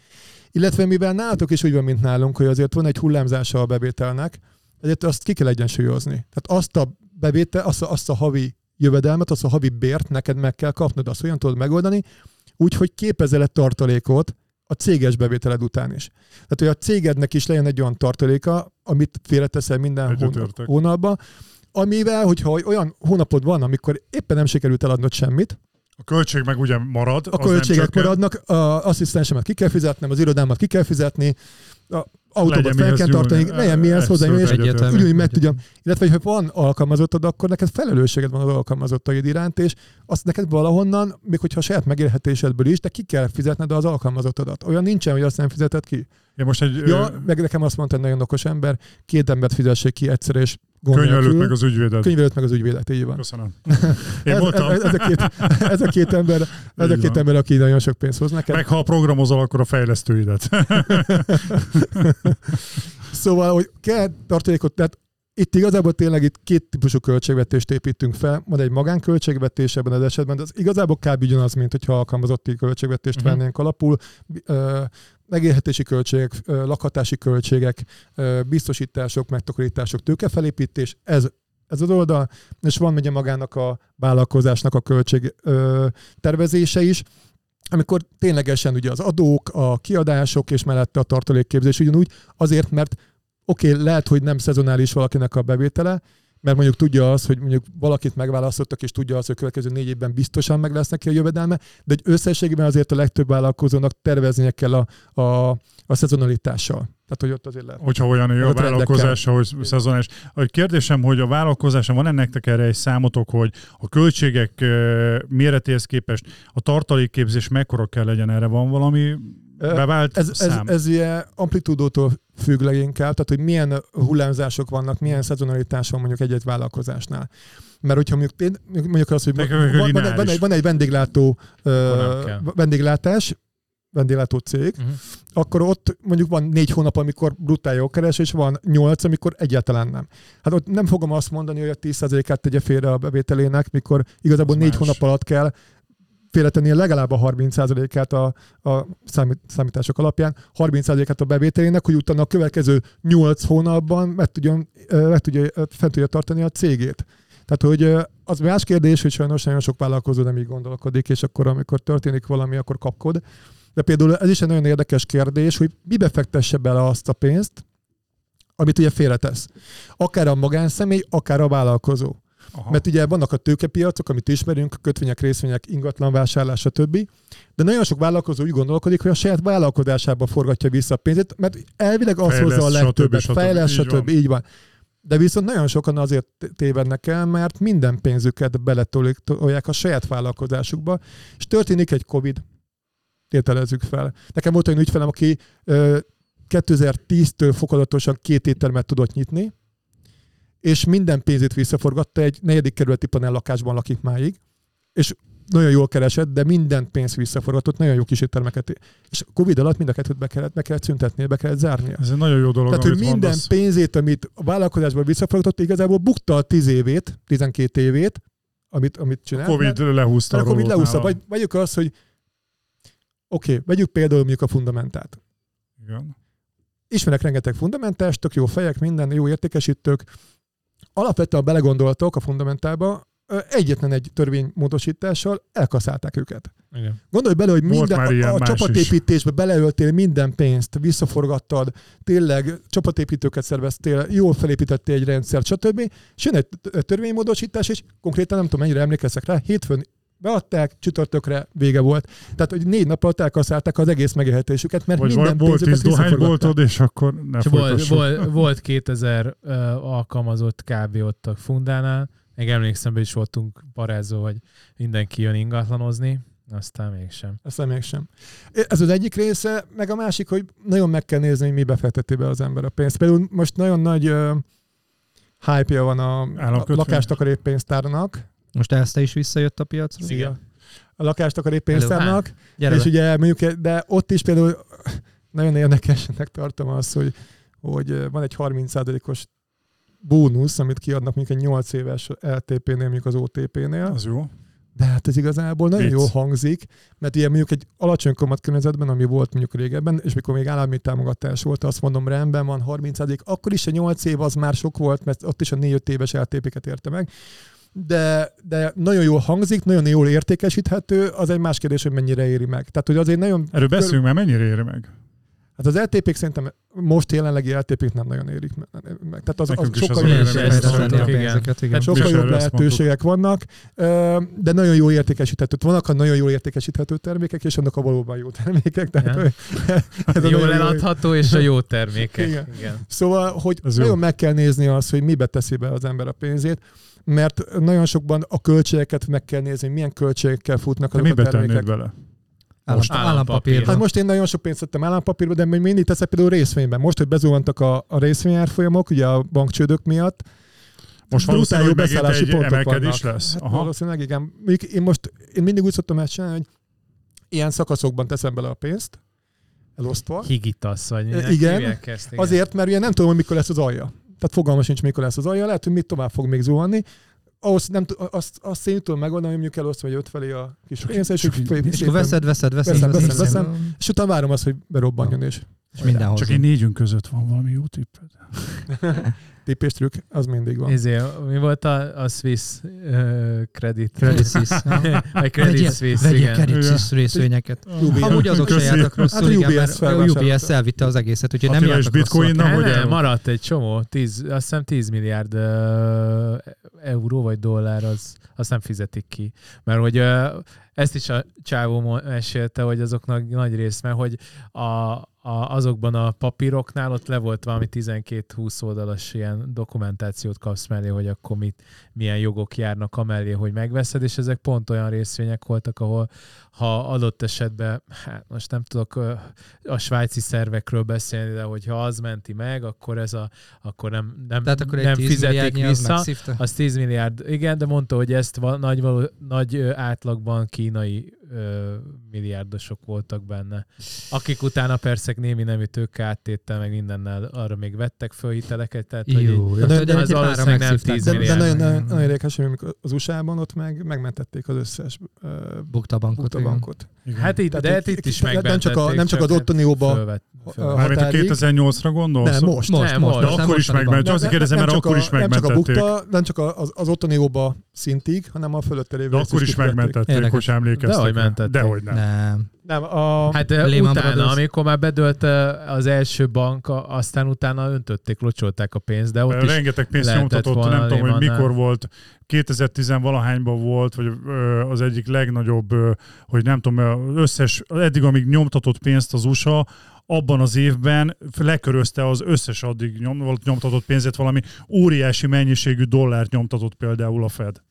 illetve mivel nálatok is úgy van, mint nálunk, hogy azért van egy hullámzása a bevételnek, ezért azt ki kell egyensúlyozni. Tehát azt a bevétel, azt a, azt a havi jövedelmet, azt a havi bért neked meg kell kapnod, azt olyan tudod megoldani, úgyhogy képezel egy tartalékot a céges bevételed után is. Tehát, hogy a cégednek is legyen egy olyan tartaléka, amit félreteszel minden hónap, Egyetértek. hónapban, amivel, hogyha olyan hónapod van, amikor éppen nem sikerült eladnod semmit, A költség meg ugye marad. a az költségek maradnak, a asszisztensemet ki kell fizetnem, az irodámat ki kell fizetni, a Legyen fel kell tartani, legyen mihez hozzá, és ugyanúgy meg tudjam. Illetve, ha van alkalmazottad, akkor neked felelősséged van az alkalmazottaid iránt, és azt neked valahonnan, még hogyha a saját megélhetésedből is, de ki kell fizetned az alkalmazottadat. Olyan nincsen, hogy azt nem fizeted ki. Én most egy Ja, meg nekem azt mondta egy nagyon okos ember, két embert fizessék ki egyszer, és könyvelőt nélkül. meg az ügyvédet. Könyvelőt meg az ügyvédet, így van. Köszönöm. *laughs* Én Ez, mondtam, ez, ez, a két, ez a két ember, ez a két van. ember, aki nagyon sok pénzt hoz neked. meg ha programozol, akkor a fejlesztőidet. *laughs* Szóval, hogy kell tartalékot, tehát itt igazából tényleg itt két típusú költségvetést építünk fel. Van egy magánköltségvetés ebben az esetben, de az igazából kb. ugyanaz, mint hogyha alkalmazotti költségvetést uh-huh. vennénk alapul. Megélhetési költségek, lakhatási költségek, biztosítások, megtakarítások, tőkefelépítés, ez, ez az oldal, és van ugye magának a vállalkozásnak a költség tervezése is, amikor ténylegesen ugye az adók, a kiadások és mellette a tartalékképzés ugyanúgy, azért, mert oké, okay, lehet, hogy nem szezonális valakinek a bevétele, mert mondjuk tudja az, hogy mondjuk valakit megválasztottak, és tudja az, hogy a következő négy évben biztosan meg lesz neki a jövedelme, de egy összességében azért a legtöbb vállalkozónak terveznie kell a, a, a szezonalitással. Tehát, hogy ott azért lehet. Hogyha olyan jó A vállalkozása, hogy szezonális. A kérdésem, hogy a vállalkozása, van ennek erre egy számotok, hogy a költségek méretéhez képest a tartalékképzés mekkora kell legyen erre? Van valami bevált Ez, ez, szám? ez ilyen amplitúdótól függ leginkább, tehát hogy milyen hullámzások vannak, milyen szezonalitás van mondjuk egy-egy vállalkozásnál. Mert hogyha mondjuk, mondjuk az, hogy van, van, van, egy, van, egy, van egy vendéglátó, kell. vendéglátás, vendéglátó cég, Mhm. akkor ott mondjuk van négy hónap, amikor brutál jó keres, és van nyolc, amikor egyáltalán nem. Hát ott nem fogom azt mondani, hogy a 10%-át tegye félre a bevételének, mikor igazából Az négy más. hónap alatt kell félretennie legalább a 30%-át a, a számít, számítások alapján, 30%-át a bevételének, hogy utána a következő 8 hónapban meg, tudjon, meg tudja, fent tudja tartani a cégét. Tehát, hogy az más kérdés, hogy sajnos nagyon sok vállalkozó nem így gondolkodik, és akkor, amikor történik valami, akkor kapkod. De például ez is egy nagyon érdekes kérdés, hogy mibe fektesse bele azt a pénzt, amit ugye félretesz. Akár a magánszemély, akár a vállalkozó. Aha. Mert ugye vannak a tőkepiacok, amit ismerünk, kötvények, részvények, ingatlan vásárlás, stb. De nagyon sok vállalkozó úgy gondolkodik, hogy a saját vállalkozásába forgatja vissza a pénzét, mert elvileg az hozza a legtöbbet, stb. stb. fejlesz, Így van. stb. Így van. De viszont nagyon sokan azért tévednek el, mert minden pénzüket beletolják a saját vállalkozásukba, és történik egy Covid, tételezzük fel. Nekem volt olyan ügyfelem, aki ö, 2010-től fokozatosan két éttermet tudott nyitni, és minden pénzét visszaforgatta, egy negyedik kerületi panel lakásban lakik máig, és nagyon jól keresett, de minden pénzt visszaforgatott, nagyon jó kis éttermeket. És a Covid alatt mind a kettőt be kellett, be kellett szüntetnie, be kellett zárnia. Ez egy nagyon jó dolog, Tehát amit minden mondasz. pénzét, amit a vállalkozásból visszaforgatott, igazából bukta a 10 évét, 12 évét, amit, amit csinált. Covid lehúzta mert a a Covid nála. Vagy, vegyük azt, hogy oké, okay, vegyük például mondjuk a fundamentát. Igen. Ismerek rengeteg fundamentást, tök jó fejek, minden, jó értékesítők. Alapvetően belegondoltok a fundamentálba, egyetlen egy törvénymódosítással elkaszálták őket. Igen. Gondolj bele, hogy minden, a, a csapatépítésbe beleöltél minden pénzt, visszaforgattad, tényleg csapatépítőket szerveztél, jól felépítettél egy rendszert, stb. És jön egy törvénymódosítás, és konkrétan nem tudom, mennyire emlékeztek rá, hétfőn beadták, csütörtökre vége volt. Tehát, hogy négy nap alatt elkaszálták az egész megélhetésüket, mert Vagy minden volt tíz dohányboltod, és akkor ne volt, volt, volt 2000 uh, alkalmazott kb. ott a fundánál. Még emlékszem, hogy is voltunk parázó, hogy mindenki jön ingatlanozni, aztán mégsem. Ezt mégsem. Ez az egyik része, meg a másik, hogy nagyon meg kell nézni, hogy mi befekteti be az ember a pénzt. Például most nagyon nagy uh, hype van a, a lakástakarék pénztárnak. Most ezt is visszajött a piacra? Igen. A lakástakarék pénztárnak. Gyere és be. ugye mondjuk, de ott is például nagyon érdekesnek tartom azt, hogy, hogy van egy 30%-os bónusz, amit kiadnak mondjuk egy 8 éves LTP-nél, mondjuk az OTP-nél. Az jó. De hát ez igazából nagyon Vicc. jól hangzik, mert ugye mondjuk egy alacsony kamat környezetben, ami volt mondjuk régebben, és mikor még állami támogatás volt, azt mondom, rendben van 30 akkor is a 8 év az már sok volt, mert ott is a 4-5 éves LTP-ket érte meg. De, de nagyon jól hangzik, nagyon jól értékesíthető, az egy más kérdés, hogy mennyire éri meg. Tehát, hogy azért nagyon... Erről beszélünk, mert mennyire éri meg? Hát az LTP-k szerintem most jelenlegi LTP-k nem nagyon érik me- meg. Tehát az, az sokkal az jobb, a igen. tehát sokkal jobb lehetőségek vannak, de nagyon jó értékesíthető. Vannak a nagyon jól értékesíthető termékek, és vannak a valóban jó termékek. Tehát, Ja. *laughs* ez a Jól jó- eladható és a jó termékek. Igen. Igen. Szóval, hogy Ez jó. nagyon meg kell nézni azt, hogy mibe teszi be az ember a pénzét, mert nagyon sokban a költségeket meg kell nézni, milyen költségekkel futnak Te azok a mibe tennéd termékek. bele? Állam, Most állampapír. állampapír. Hát most én nagyon sok pénzt tettem állampapírba, de még mindig teszek például részvényben. Most, hogy bezuhantak a, a részvényárfolyamok, ugye a bankcsődök miatt, Most brutál jó beszállási egy pontok emelkedés vannak. lesz. Hát Aha. valószínűleg igen. Én most, én mindig úgy szoktam ezt csinálni, hogy ilyen szakaszokban teszem bele a pénzt, elosztva. Higitasz, vagy E, igen. igen. Azért, mert ugye nem tudom, hogy mikor lesz az alja. Tehát fogalmas nincs, mikor lesz az alja. Lehet, hogy mit tovább fog még zuhanni. Ahhoz nem, t- azt, azt én tudom megoldani, hogy mondjuk elosztva vagy öt felé a kis pénzt, és, És akkor veszed, veszed, veszed, Veszem, veszed, veszem, veszed, veszem. és utána várom azt, hogy berobbanjon és és mindenhoz. Csak én négyünk között van valami jó tipped. *laughs* tippés trükk, az mindig van. Izé, mi volt a, a Swiss uh, credit? Credit Suisse. *laughs* Vagy Credit Suisse, Vegyél igen. Credit. Suisse részvényeket. UBS. Amúgy azok se jártak rosszul, Hát igen, mert a. UBS elvitte az egészet, úgyhogy nem jártak rosszul. bitcoinnal Nem, hogy nem, el? maradt egy csomó, 10, azt hiszem 10 milliárd uh, euró vagy dollár, az, azt nem fizetik ki. Mert hogy uh, ezt is a csávó mesélte, hogy azoknak nagy rész, mert hogy a, a, azokban a papíroknál ott le volt valami 12-20 oldalas ilyen dokumentációt kapsz mellé, hogy akkor mit, milyen jogok járnak amellé, hogy megveszed, és ezek pont olyan részvények voltak, ahol ha adott esetben, hát most nem tudok a svájci szervekről beszélni, de hogyha az menti meg, akkor ez a, akkor nem, nem, Tehát akkor nem 10 fizetik az vissza. megszívta? Az 10 milliárd, igen, de mondta, hogy ezt va- nagy, való, nagy átlagban kínai ö, milliárdosok voltak benne. Akik utána persze némi nemű tőke áttéttel, meg mindennel arra még vettek föl hiteleket, tehát hogy Jó, De- jó. de- De, de az de valószínűleg nem megszívták. 10 De, de milliárd. nagyon, nagyon, nagyon érdekes, hogy amikor az USA-ban ott meg megmentették az összes uh, Bukta a bankot. igen. Hát itt, Tehát de hát itt- itt is nem csak, a, megmentették, nem csak az hát ottani óba fölvett, fölvett. a Mármint a határig. 2008-ra gondolsz? Nem, most. Most, Nem, most. most. De akkor is mostaniban. megment. Csak azért kérdezem, mert akkor is nem csak a megmentették. bukta, nem csak a- az, az ottani óba szintig, hanem a fölötte lévő De akkor is megmentették, Érdekes. hogy emlékeztek. Dehogy mentették. Dehogy nem. Nem. Nem, a, Hát Lehman utána, Brothers. amikor már bedölt az első bank, aztán utána öntötték, locsolták a pénzt, de ott is Rengeteg pénzt nyomtatott, nem tudom, hogy mikor volt, 2010-valahányban volt, vagy az egyik legnagyobb, hogy nem tudom, az összes, eddig amíg nyomtatott pénzt az USA, abban az évben lekörözte az összes addig nyom, volt nyomtatott pénzét, valami óriási mennyiségű dollárt nyomtatott például a Fed.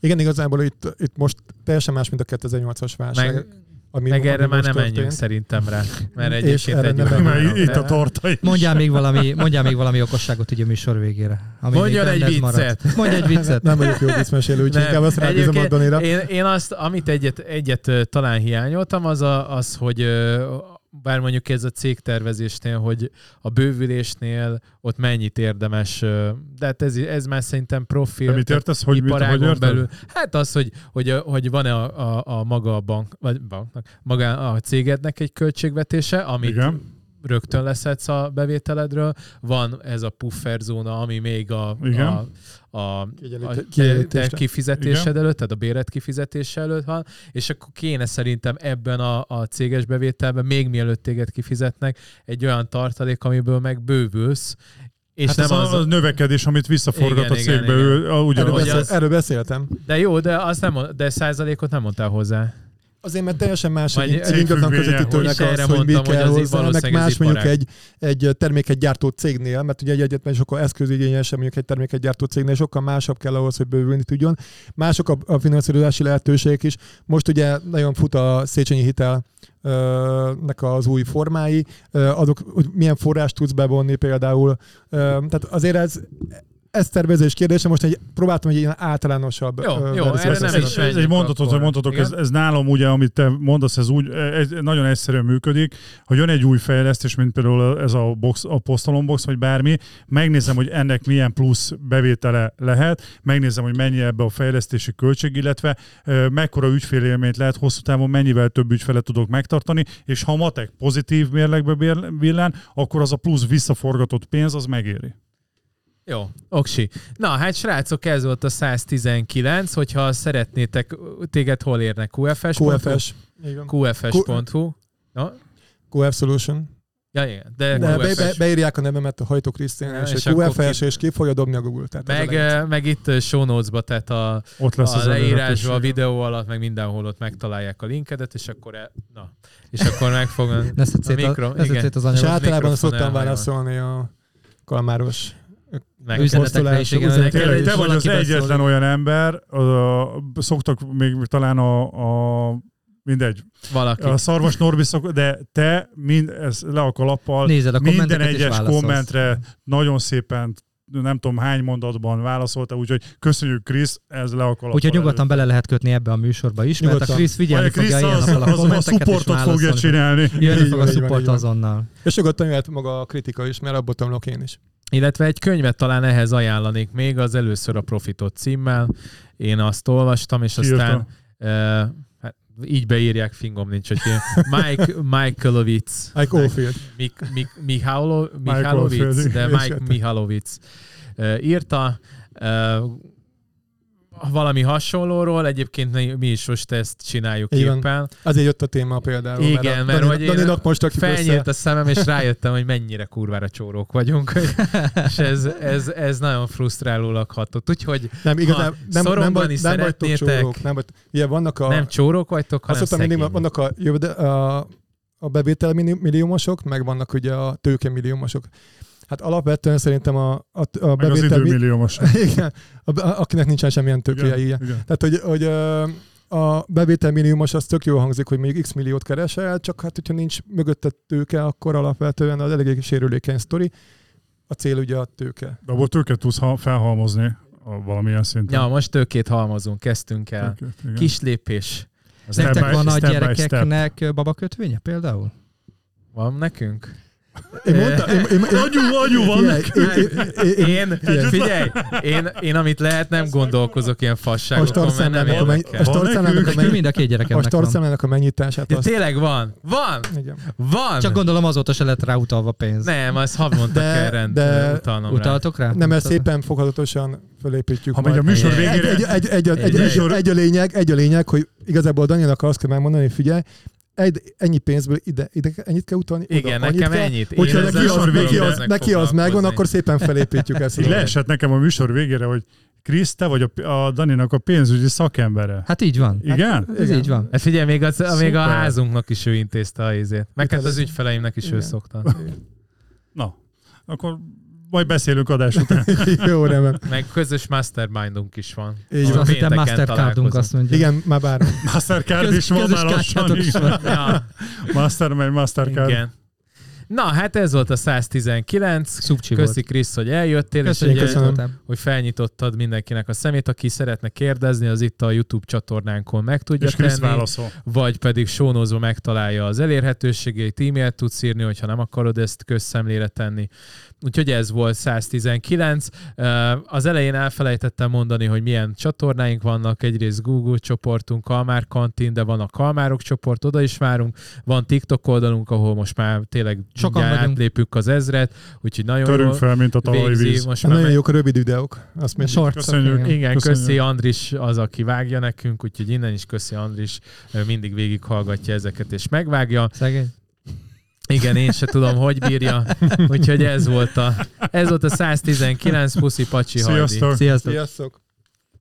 Igen, igazából itt, itt most teljesen más, mint a 2008-as válság. meg, ami, meg erre már nem menjünk történt. szerintem rá, mert egyébként egy nem menjünk. itt a torta is. Mondjál még valami, mondjál még valami okosságot ugye a műsor végére. Ami Mondjon egy benned maradt. viccet. Mondj egy viccet. Nem vagyok jó viccmesélő, úgyhogy inkább azt rábízom a Danira. Én, én azt, amit egyet, egyet talán hiányoltam, az, a, az hogy ö, bár mondjuk ez a cégtervezésnél, hogy a bővülésnél ott mennyit érdemes, de hát ez, ez már szerintem profil. De mit értesz, hogy, mit, hogy belül. Hát az, hogy, hogy, hogy van-e a, a, a maga a bank, vagy banknak, maga a cégednek egy költségvetése, amit Igen. rögtön leszedsz a bevételedről, van ez a puffer zóna, ami még a, Igen. a, a, a Kiegyenlít- kiegyenlítésre. kifizetésed előtt, tehát a béret kifizetése előtt van, és akkor kéne szerintem ebben a, a céges bevételben, még mielőtt téged kifizetnek, egy olyan tartalék, amiből meg bővülsz, és hát nem ez az, a, a növekedés, amit visszaforgat Igen, a igen, cégbe, igen. ő a- Erről, ugyanaz. Beszél, az- erről beszéltem. de jó, de azt nem, de százalékot nem mondtál hozzá. Azért, mert teljesen más egy, egy ingatlan közvetítőnek az, hogy mi kell hozzá, meg más mondjuk egy, egy terméket gyártó cégnél, mert ugye egy egyetlen sokkal eszközigényesebb mondjuk egy terméket gyártó cégnél, sokkal másabb kell ahhoz, hogy bővülni tudjon. Mások a, a finanszírozási lehetőségek is. Most ugye nagyon fut a Széchenyi hitel nek az új formái, azok, hogy milyen forrást tudsz bevonni például. Tehát azért ez, ez tervezés kérdése, most egy, próbáltam egy ilyen általánosabb Jó, ö, jó, erre ez, nem ez, is ez, egy mondatot, akkor. hogy mondhatok, ez, ez nálam ugye, amit te mondasz, ez úgy ez nagyon egyszerűen működik, hogy jön egy új fejlesztés, mint például ez a, box, a posztalon box, vagy bármi, megnézem, hogy ennek milyen plusz bevétele lehet, megnézem, hogy mennyi ebbe a fejlesztési költség, illetve ö, mekkora ügyfélélményt lehet hosszú távon, mennyivel több ügyfelet tudok megtartani, és ha matek pozitív mérlegbe villan, akkor az a plusz visszaforgatott pénz, az megéri. Jó, oksi. Na, hát srácok, ez volt a 119, hogyha szeretnétek, téged hol érnek? QFS? QFS. Igen. QFS.hu. No? QF Solution. Ja, igen. De, De be, be, beírják a nevemet a Hajtó Krisztián, és, és és QFS, ki- és ki fogja dobni a Google. Tehát a meg, eh, meg itt eh, show notes-ba, tehát a, Ott lesz a az leírásba, a videó alatt, meg mindenhol ott megtalálják a linkedet, és akkor, e, na, és akkor meg fogom... Ne szedd szét, A mikro- a, ne szedd igen. szét az és anyagot. általában mikrofon szoktam válaszolni a kalmáros. Meg, Üzenetekre is, igen. Üzenetekre neked Tényleg, is te vagy az egyetlen olyan ember, a, szoktak még talán a, a mindegy, valaki. a szarvas Norbi szok, de te mind, ez le a kalappal, Nézed a minden egyes kommentre nagyon szépen nem tudom hány mondatban válaszolta, úgyhogy köszönjük Krisz, ez le a kalappal. Úgyhogy nyugodtan bele lehet kötni ebbe a műsorba is, mert a Nyugodtan. Krisz figyelni Vagy a fogja ilyen az, a az, az a kommenteket és supportot fogja csinálni. Jönni fog a support azonnal. És nyugodtan jöhet maga a kritika is, mert abból tanulok én is. Illetve egy könyvet talán ehhez ajánlanék még, az először a Profitot címmel. Én azt olvastam, és Ki aztán uh, hát így beírják, fingom nincs, hogy ki. Mike Michaelovitz. Mike Oldfield. Mik, de Mike Mihálovic uh, írta. Valami hasonlóról, egyébként mi- is most ezt csináljuk van. éppen. Azért jött a téma például. Igen, a mert Dani- hogy most Felnyílt a szemem, és rájöttem, hogy mennyire kurvára csórók vagyunk. *laughs* és ez, ez, ez nagyon frusztrálólag hatott. Úgyhogy Nem, igazán, nem, nem, vagy, nem vagytok csórók. Nem, vagy, ugye vannak a... nem csórók vagytok, azt hanem mondtam, mindig vannak a, jövőde, a, a bevétel mini- milliómosok, meg vannak ugye a tőke milliómosok. Hát alapvetően szerintem a, a, a Meg az bevétel... mi- időmilliómos. *laughs* igen, a, a, akinek nincsen semmilyen tőkéje, igen. Igen, igen. Tehát, hogy, hogy a bevétel minimumos az tök jól hangzik, hogy még x milliót keresel, csak hát, hogyha nincs mögötte tőke, akkor alapvetően az eléggé sérülékeny sztori. A cél ugye a tőke. De abból tőket tudsz ha- felhalmozni a valamilyen szinten. Ja, most tőkét halmozunk, kezdtünk el. Tőkét, igen. Kis lépés. Az Nektek van a gyerekeknek babakötvénye például? Van nekünk? Én mondtam, én, én, én, Anyu, anyu van figyelj, én, én, én, Én, figyelj, én, én amit lehet, nem gondolkozok ilyen a fasságokon, mert nem a, menny, a érdekel. a, menny, mind a két a mennyitását De azt, tényleg van, van, igen. van. Csak gondolom azóta se lett rá utalva pénz. Nem, az havonta De- kell rend, de- utalnom. Utaltok rá? Nem, ezt szépen fokozatosan fölépítjük. Ha megy a majd. műsor Egy- végére, egy, egy, egy, egy, egy, egy, műsor- egy, a lényeg, egy a lényeg, hogy igazából Danielnak azt kell megmondani, hogy figyelj, egy, ennyi pénzből ide, ide ennyit kell utalni, Igen, oda, nekem kell. ennyit. Hogyha ezzel neki az, neki, az, neki az megvan, akkor szépen felépítjük ezt. *laughs* így leesett nekem a műsor végére, hogy Krisz, te vagy a, a Daninak a pénzügyi szakembere. Hát így van. Igen? Ez igen. így van. Hát figyelj, még, az, még a Szuper. házunknak is ő intézte a izét. Meg hát az ügyfeleimnek is ő Igen. szokta. Na, akkor majd beszélünk adás után. *laughs* Jó, nem. Meg közös mastermindunk is van. Így van. Azt hittem Mastercardunk azt mondja. Igen, már bár. Mastercard Köz- is van már lassan. is van. Ja, *laughs* Mastermind, Mastercard. igen. Na, hát ez volt a 119. Szupcsi Köszi volt. Krisz, hogy eljöttél, Köszönjük, és köszönöm. hogy felnyitottad mindenkinek a szemét, aki szeretne kérdezni, az itt a YouTube csatornánkon meg tudja És tenni, válaszol. vagy pedig sónozva megtalálja az elérhetőségét, e-mailt tudsz írni, hogyha nem akarod ezt közszemlére tenni. Úgyhogy ez volt 119. Ö, Az elején elfelejtettem mondani, hogy milyen csatornáink vannak. Egyrészt Google csoportunk, Kalmár kantin, de van a Kalmárok csoport, oda is várunk. Van TikTok oldalunk, ahol most már tényleg Sokan átlépjük az ezret, úgyhogy nagyon Törünk jól fel, mint a talajvíz. végzi. Most már Nagyon meg- jók a rövid videók. Azt még Shorts. Köszönjük. igen. Köszönjük. köszi Andris az, aki vágja nekünk, úgyhogy innen is köszi Andris, mindig végighallgatja ezeket és megvágja. Szegény. Igen, én se tudom, hogy bírja. Úgyhogy ez volt a, ez volt a 119 puszi pacsi hajdi. Sziasztok! Sziasztok. Sziasztok!